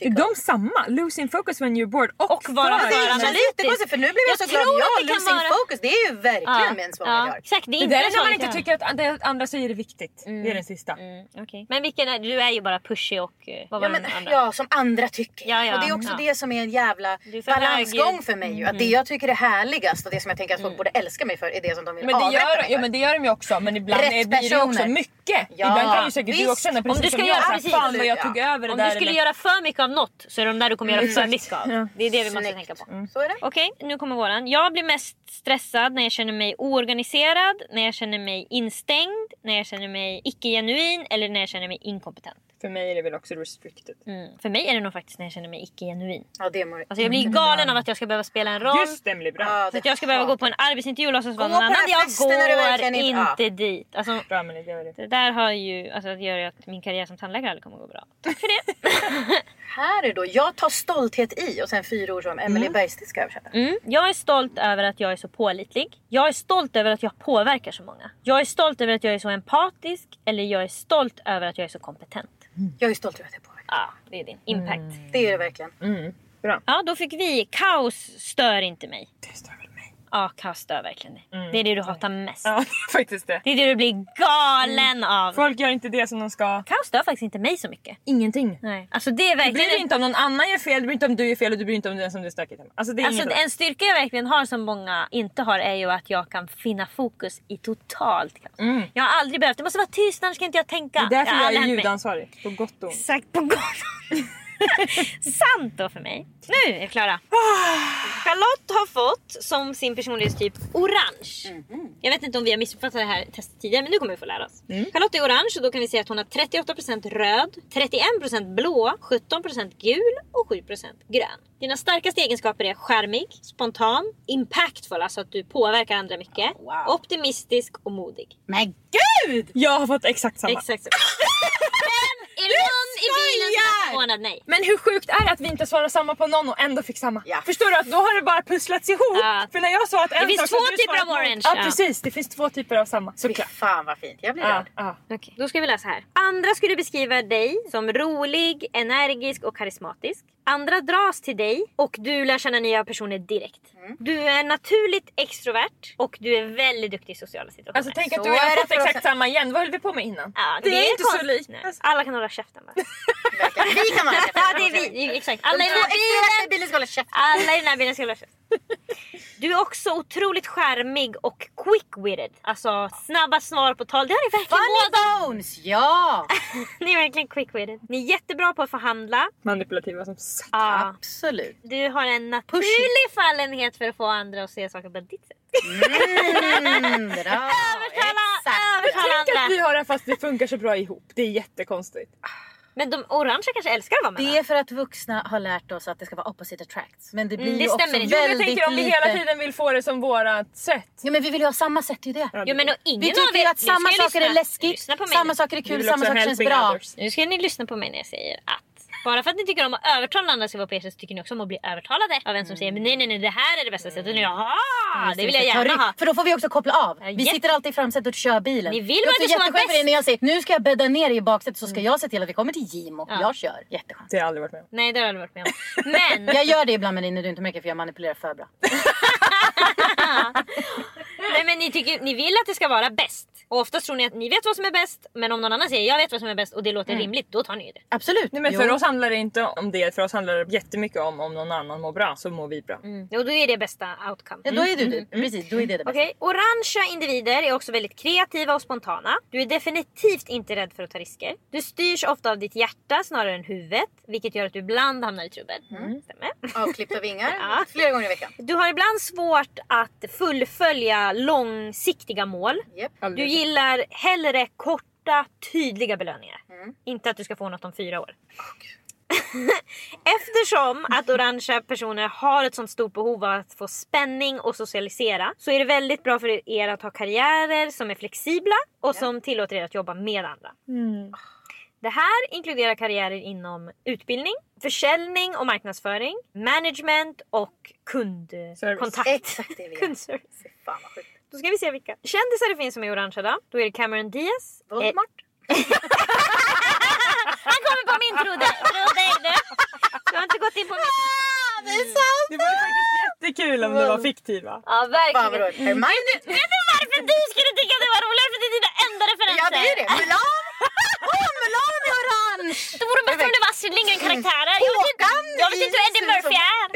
Är de samma? Losing focus when you're bored och, Och vara analytisk. för nu blev jag, Jag så glad. Ja, losing vara- focus det är ju verkligen ja, ja. exakt. Det är Det inte där är när man inte tycker att det andra säger är viktigt. Det är den sista. Mm, okej. Men vilken är, du är ju bara pushy och eh, vad var Ja, men, den andra? ja, som andra tycker. Ja, ja, och det är också ja. det som är en jävla balansgång för mig. Ju. Att det jag tycker är härligast och det som jag tänker att folk borde älska mig för är det som de vill Men det, avrätta gör, mig ja, för. men det gör de ju också men ibland Rätt blir det också mycket. Ja, ibland kan ju säkert du också känna Om precis som göra- jag. Fan vad jag Ja. tog över det Om där. du skulle göra för mycket av något så är de där du kommer göra för mycket av. Ja. Det är det vi måste Snyggt. tänka på. Så är det. Okej, nu kommer våran. Jag blir mest stressad när jag känner mig oorganiserad, när jag känner mig instängd, när jag känner mig icke-genuin eller när jag känner mig inkompetent. För mig är det väl också restricted. Mm. För mig är det nog faktiskt när jag känner mig icke-genuin. Ja, det mår... Alltså jag blir galen av att jag ska behöva spela en roll. Just blir bra. Ja, Så att jag ska behöva gå på en arbetsintervju och låtsas vara någon annan. Jag går inte- inte dit. Alltså, Bra men det gör det. det där har ju, alltså det gör ju att min karriär som tandläkare aldrig kommer att gå bra. Tack för det. Här är då, jag tar stolthet i och sen fyra ord som Emily Bergstedt ska översätta. Mm. Jag är stolt över att jag är så pålitlig. Jag är stolt över att jag påverkar så många. Jag är stolt över att jag är så empatisk. Eller jag är stolt över att jag är så kompetent. Jag är stolt över att jag påverkar. Ja, det är din impact. Det är det verkligen. Mm. Bra. Ja, då fick vi kaos stör inte mig. Det stör väl. Ja, stör verkligen dig. Det är det du hatar mest. Ja faktiskt det. Det är det du blir galen av. Folk gör inte det som de ska. Kaos stör faktiskt inte mig så mycket. Ingenting. Nej. Alltså det är Du verkligen... bryr dig inte om någon annan gör fel, du bryr dig inte om du gör fel och du bryr dig inte om den som du är stökigt hemma. Alltså det är Alltså inget en styrka jag verkligen har som många inte har är ju att jag kan finna fokus i totalt kaos. Mm. Jag har aldrig behövt, det måste vara tyst annars kan inte jag tänka. Det är därför jag aldrig är ljudansvarig. På gott och ont. Exakt på gott Sant då för mig. Nu är vi klara. Charlotte har fått som sin personlighetstyp orange. Jag vet inte om vi har missuppfattat det här testet tidigare men nu kommer vi få lära oss. Charlotte är orange och då kan vi säga att hon har 38% röd, 31% blå, 17% gul och 7% grön. Dina starkaste egenskaper är charmig, spontan, impactful, alltså att du påverkar andra mycket, optimistisk och modig. Men gud! Jag har fått exakt samma. Exakt så. Är det någon i bilen som är förvånad? Nej. Men hur sjukt är det att vi inte svarade samma på någon och ändå fick samma? Ja. Förstår du att då har det bara pusslats ihop? Ja. För när jag sa att en finns sak två du typer av orange, Ja, ja. precis, det finns två typer av samma. Såklart. fan vad fint, jag blir Ja, rörd. ja. Okej, då ska vi läsa här. Andra skulle beskriva dig som rolig, energisk och karismatisk. Andra dras till dig och du lär känna nya personer direkt. Du är naturligt extrovert och du är väldigt duktig i sociala situationer. Alltså tänk att du har det fått exakt samma igen. Vad höll vi på med innan? ja, det, är inte så likt. Alla kan hålla käften bara. Vi kan vara ja, det är vi. Exakt. Alla i den här bilen ska hålla käften. Alla i den här bilen ska hålla käften. Du är också otroligt charmig och quick-witted. Alltså snabba svar på tal. Det här är verkligen båda. Funny bones, ja! Ni är verkligen quick-witted. Ni är jättebra på att förhandla. Manipulativa som sagt. Ja. Absolut. Du har en naturlig fallenhet för att få andra att se saker på ditt sätt. Mm, bra. Övertala, Exakt. övertala Tänk att andra. vi har det fast det funkar så bra ihop. Det är jättekonstigt. Men de orangea kanske älskar att vara med Det är för att vuxna har lärt oss att det ska vara opposite attracts. Men det blir Mm, det ju också stämmer inte. Jo, väldigt jag tänker om vi lite... hela tiden vill få det som vårat sätt. Ja men vi vill ju ha samma sätt, det är ju det. Ja, Jo men då, ingen Vi av tycker er- att samma saker är lyssna. läskigt, på mig samma saker är kul, samma saker känns bra. others. Nu ska ni lyssna på mig när jag säger att bara för att ni tycker om att övertala andra ska vara på så tycker ni också om att bli övertalade av en som säger men nej nej nej det här är det bästa sättet och ni jaha det vill jag gärna ha. För då får vi också koppla av. Vi sitter alltid i framsätet och kör bilen. Ni vill det är bara också att det ska vara jätteskönt för bäst. när jag säger nu ska jag bädda ner i baksätet så ska jag se till att vi kommer till Gimo. Jag kör. Jätteskönt. Det har jag aldrig varit med om. Nej det har jag aldrig varit med om. Men Jag gör det ibland med dig när du inte märker för jag manipulerar för bra. Nej men ni, tycker, ni vill att det ska vara bäst. Och oftast tror ni att ni vet vad som är bäst. Men om någon annan säger jag vet vad som är bäst och det låter rimligt, då tar ni det. Absolut. Nej, men Jo. för oss handlar det inte om det, för oss handlar det jättemycket om om någon annan mår bra så mår vi bra. Mm. Och då är det bästa outcome. Ja, då är du det. Precis, då är det det bästa. Okej, orangea individer är också väldigt kreativa och spontana. Du är definitivt inte rädd för att ta risker. Du styrs ofta av ditt hjärta snarare än huvudet, vilket gör att du ibland hamnar i trubbel. Stämmer. Avklippta vingar Ja. flera gånger i veckan. Du har ibland svårt att fullfölja långsiktiga mål. Japp. Du. Gillar hellre korta, tydliga belöningar. Inte att du ska få något om fyra år. Eftersom att orangea personer har ett sånt stort behov av att få spänning och socialisera så är det väldigt bra för er att ha karriärer som är flexibla och som tillåter er att jobba med andra. Det här inkluderar karriärer inom utbildning, försäljning och marknadsföring, management och kundkontakt. Exakt det vi gör. Kundservice. Fan vad sjukt. Då ska vi se vilka kändisar det finns som är orangea då. Då är det Cameron Diaz. Voldemort. Han kommer på min Trude! Trude! Du har inte gått in på min... Ah, det är mm. sant! Det var faktiskt jättekul om det var fiktiv va? Ja verkligen. Hermione! Mm. Vet du varför du skulle tycka det var roligt? För det är dina enda referenser. Ja det är det. Mulan! Åh oh, Mulan är orange! Det vore bättre om det var Astrid Lindgren-karaktärer. Jag, jag vet inte hur Eddie Murphy är.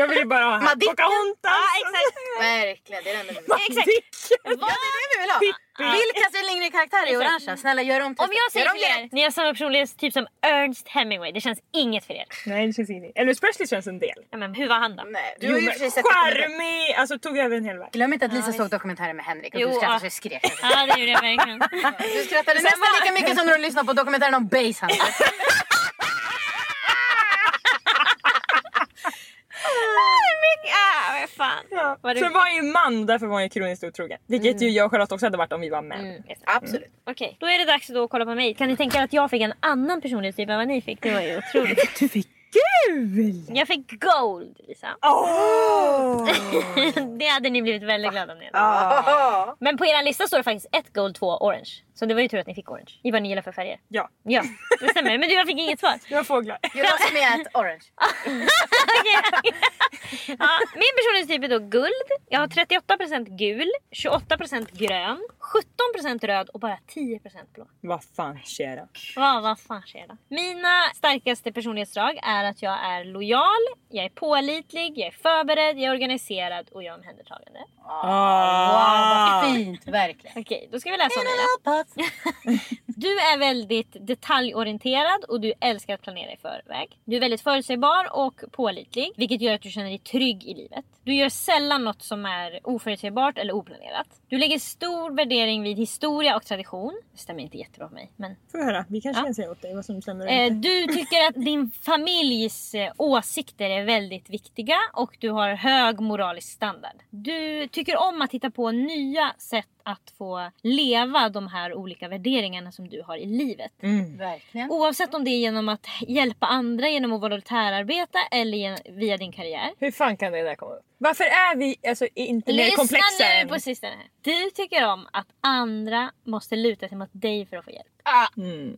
Jag vill ju bara ha Pocahontas. Ja exakt. Verkligen, det är det enda vi vill ha. Ja det är det vi vill ha. Vilka Astrid Lindgren-karaktärer är orangea? Snälla gör om Om jag säger till er, ni har samma personlighet typ som Ernst Hemingway. Det känns inget för er. Nej det känns ingenting. Elvis Presley känns en del. Ja, men hur var han då? Nej, du har ju i men och för sig sett dokumentären. charmig! Alltså tog över en hel värld. Glöm inte att Lisa såg dokumentären med Henrik och Jo, du skrattade ja. så jag skrek. Ja det gjorde jag verkligen. Du skrattade nästan lika mycket som när du lyssnade på dokumentären om Basehunter. ah, Ja. Så du- det var ju man därför var han ju kroniskt otrogen. Vilket ju jag och Charlotte också hade varit om vi var män. Mm, just det. Absolut. Okej, då är det dags då att kolla på mig. Kan ni tänka er att jag fick en annan personlighetstyp än vad ni fick? Det var ju otroligt. Du fick gul! Jag fick gold, Lisa. Åh! det hade ni blivit väldigt glada om ni hade. Ah. Men på er lista står det faktiskt ett gold, två orange. Så det var ju tur att ni fick orange. I vad ni gillar för färger. Ja, Ja, det stämmer. Men du, jag fick inget svar. det var fåglar. Jag låtsas med ett orange. Ja, min personlighetstyp är då guld. Jag har 38% gul, 28% grön, 17% röd och bara 10% blå. Vad fan sker det? Vad, vad fan sker då? Mina starkaste personlighetsdrag är att jag är lojal, jag är pålitlig, jag är förberedd, jag är organiserad och jag är omhändertagande. Ah. Wow, vad fint. Verkligen. Okej, då ska vi läsa om mina. Du är väldigt detaljorienterad och du älskar att planera i förväg. Du är väldigt förutsägbar och pålitlig, vilket gör att du känner dig trygg i livet. Du gör sällan något som är oförutsägbart eller oplanerat. Du lägger stor värdering vid historia och tradition. Det stämmer inte jättebra för mig, men Får vi höra? Vi kanske Ja. kan säga åt dig vad som stämmer Eh, du tycker att din familjs eh, åsikter är väldigt viktiga och du har hög moralisk standard. Du tycker om att hitta på nya sätt att få leva de här olika värderingarna som du har i livet. Mm. Verkligen. Oavsett om det är genom att hjälpa andra genom att volontärarbeta eller via din karriär. Hur fan kan det där komma upp? Varför är vi alltså, inte mer komplexa Lyssna än... nu på sistone. här. Du tycker om att andra måste luta sig mot dig för att få hjälp. Ah, Mm.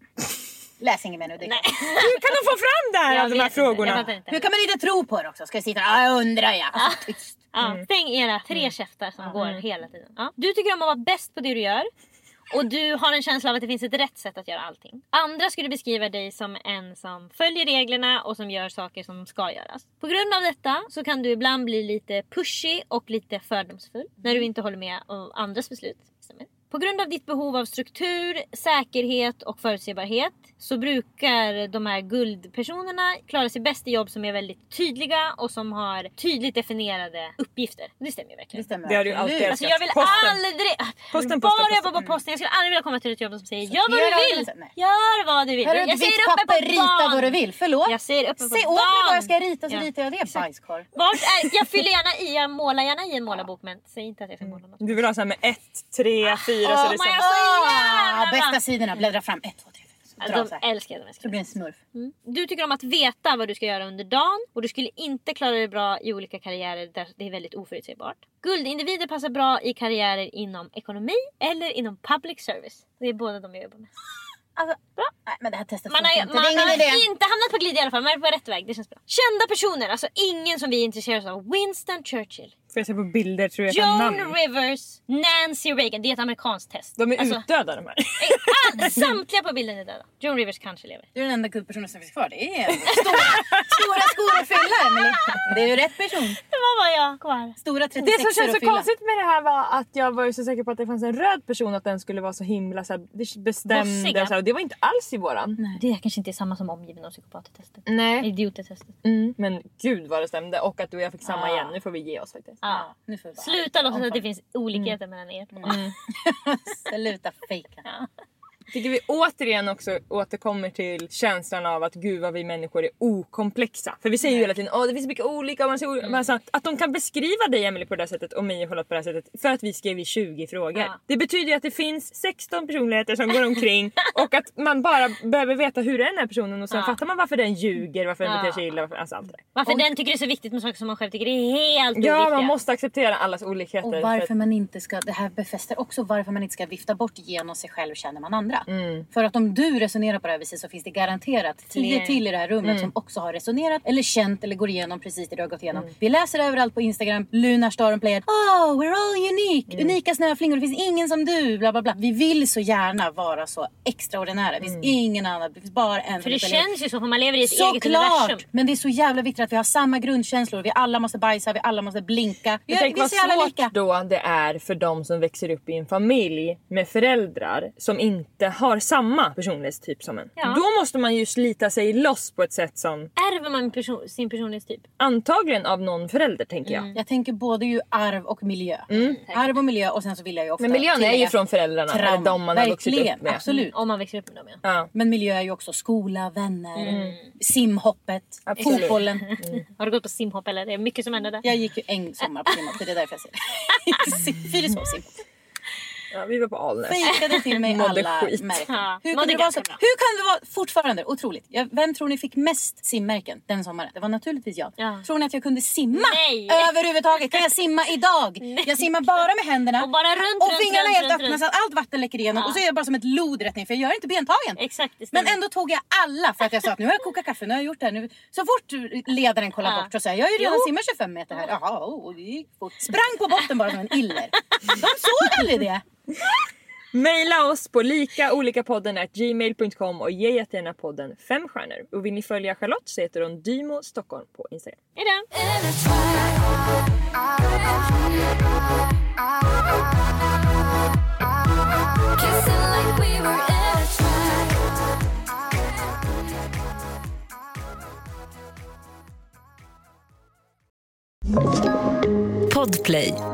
Läs inget mer nu. Det Nej. Hur kan de få fram det här, Jag de här inte, jag frågorna? Hur kan man inte tro på det också? Ska jag sitta ah, undrar jag? Alltså, tyst. Ja, stäng era tre käftar som går hela tiden. Ja. Du tycker om att vara bäst på det du gör. Och du har en känsla av att det finns ett rätt sätt att göra allting. Andra skulle beskriva dig som en som följer reglerna och som gör saker som ska göras. På grund av detta så kan du ibland bli lite pushy och lite fördomsfull när du inte håller med om andras beslut. Stämmer. På grund av ditt behov av struktur, säkerhet och förutsägbarhet så brukar de här guldpersonerna klara sig bäst i jobb som är väldigt tydliga och som har tydligt definierade uppgifter. Det stämmer ju verkligen. Det stämmer. Det har du alltid absolut. Alltså jag vill Posten. aldrig... Posten, bara posten, jobba på posten. posten. Jag skulle aldrig vilja komma till ett jobb som säger gör vad du vill. Nej. Gör vad du vill. Hör Jag säger uppe på papper, rita dagen. vad du vill. Förlåt? Jag säger uppe på Säg åt mig vad jag ska rita så Ja. ritar jag det bajskorv. Vart är, jag fyller gärna i, jag målar gärna i en målarbok men säg inte att jag ska måla något. Du vill ha så här med ett, tre, fyra så det är men så Ah, jävla bästa sidorna. Bläddra fram. Ett, två, tre, fyra. Så de älskar de Så älskar blir det en smurf. Mm. Du tycker om att veta vad du ska göra under dagen och du skulle inte klara dig bra i olika karriärer där det är väldigt oförutsägbart. Guldindivider passar bra i karriärer inom ekonomi eller inom public service. Det är båda de jag jobbar med. Alltså, Bra. nej, men det här testet Man har, inte. man Det är ingen idé. har inte hamnat på glid i alla fall, man är på rätt väg. Det känns bra. Kända personer, alltså ingen som vi är intresserade av. Winston Churchill, Får jag se på bilder tror jag kan Joan namn. Rivers, Nancy Reagan. Det är ett amerikanskt test. De är Alltså, utdöda de här. all, samtliga på bilden är döda. Joan Rivers kanske lever. Du är den enda guldpersonen som finns kvar. Det är stora, stora skor att fylla Emelie. Det är ju rätt person. Det var bara jag kvar. Stora 36 Det som känns så konstigt med det här var att jag var ju så säker på att det fanns en röd person att den skulle vara så himla så här, det bestämd. Och Så här, och det var inte alls i våran. Det kanske inte är samma som omgiven av psykopater-testet. Nej. Idioter-testet. Mm. Men gud vad det stämde och att du och jag fick samma Ah. igen. Nu får vi ge oss faktiskt. Ja. Ja, nu får vi bara- Sluta låtsas att det finns olikheter mellan er. Sluta fejka. Tycker vi återigen också återkommer till känslan av att gud vad vi människor är okomplexa. För vi säger ju hela tiden att det finns så mycket olika. Och man säger, men alltså, att, att de kan beskriva dig Emily på det här sättet och mig och Charlotte på det här sättet för att vi skrev i 20 frågor. Ja. Det betyder ju att det finns 16 personligheter som går omkring och att man bara behöver veta hur är den här personen och sen Ja. fattar man varför den ljuger, varför den Ja. beter sig illa, varför, alltså allt det. Varför den tycker det är så viktigt med saker som man själv tycker är helt Ja oviktiga. man måste acceptera allas olikheter. Och för varför man inte ska, det här befäster också varför man inte ska vifta bort genom sig själv känner man andra. För att om du resonerar på det här viset så finns det garanterat tio till i det här rummet som också har resonerat eller känt eller går igenom precis det du har gått igenom. Vi läser överallt på Instagram, Lunar Star Played. Oh, we're all unique! Unika snöflingor, det finns ingen som du, bla bla bla. Vi vill så gärna vara så extraordinära. Det finns ingen annan, det finns bara en. För det känns ju så för man lever i ett eget universum. Såklart! Men det är så jävla viktigt att vi har samma grundkänslor. Vi alla måste bajsa, vi alla måste blinka. Vi, tänker vi vad så svårt lika. då det är för de som växer upp i en familj med föräldrar som inte har samma personlighetstyp som en. Ja. Då måste man ju slita sig loss på ett sätt som Ärver man person, sin personlighetstyp? antagligen av någon förälder tänker jag. Jag tänker både ju arv och miljö. Arv och miljö och sen så vill jag ju ofta Men miljön är ju från föräldrarna, trauma. eller de man har vuxit Verkligen, upp med. absolut. Om man växer upp med dem ja. Ja. Men miljö är ju också skola, vänner, simhoppet, Absolut. fotbollen. Har du gått på simhopp eller? Det är mycket som händer där. Jag gick ju en sommar på simhopp, det är därför jag ser det. Fyrisås simhopp. Ja, vi var på Alnäs. Fejkade till mig alla skit. märken. Ja, Hur, kan det vara så? bra. Hur kan det vara fortfarande otroligt? Jag, vem tror ni fick mest simmärken den sommaren? Det var naturligtvis jag. Ja. Tror ni att jag kunde simma Nej. överhuvudtaget? Kan jag simma idag? Jag simmar bara med händerna Och bara runt, och runt, fingrarna runt, helt runt, öppna runt. så att allt vatten läcker igenom Ja. och så är jag bara som ett lod rätt ner för jag gör inte bentagen. Exakt, Men ändå tog jag alla för att jag sa att nu har jag kokat kaffe, nu har jag gjort det här. Nu. Så fort ledaren kollar Ja. bort så säger jag, jag har ju redan Jo. simmat 25 meter här. Jaha, oh, det gick fort. Sprang på botten bara som en iller. De såg aldrig det. Maila oss på likaolikapodden@gmail.com och ge jättegärna podden fem stjärnor. Och vill ni följa Charlotte så heter hon Dymo Stockholm på Instagram. Hejdå! Podplay.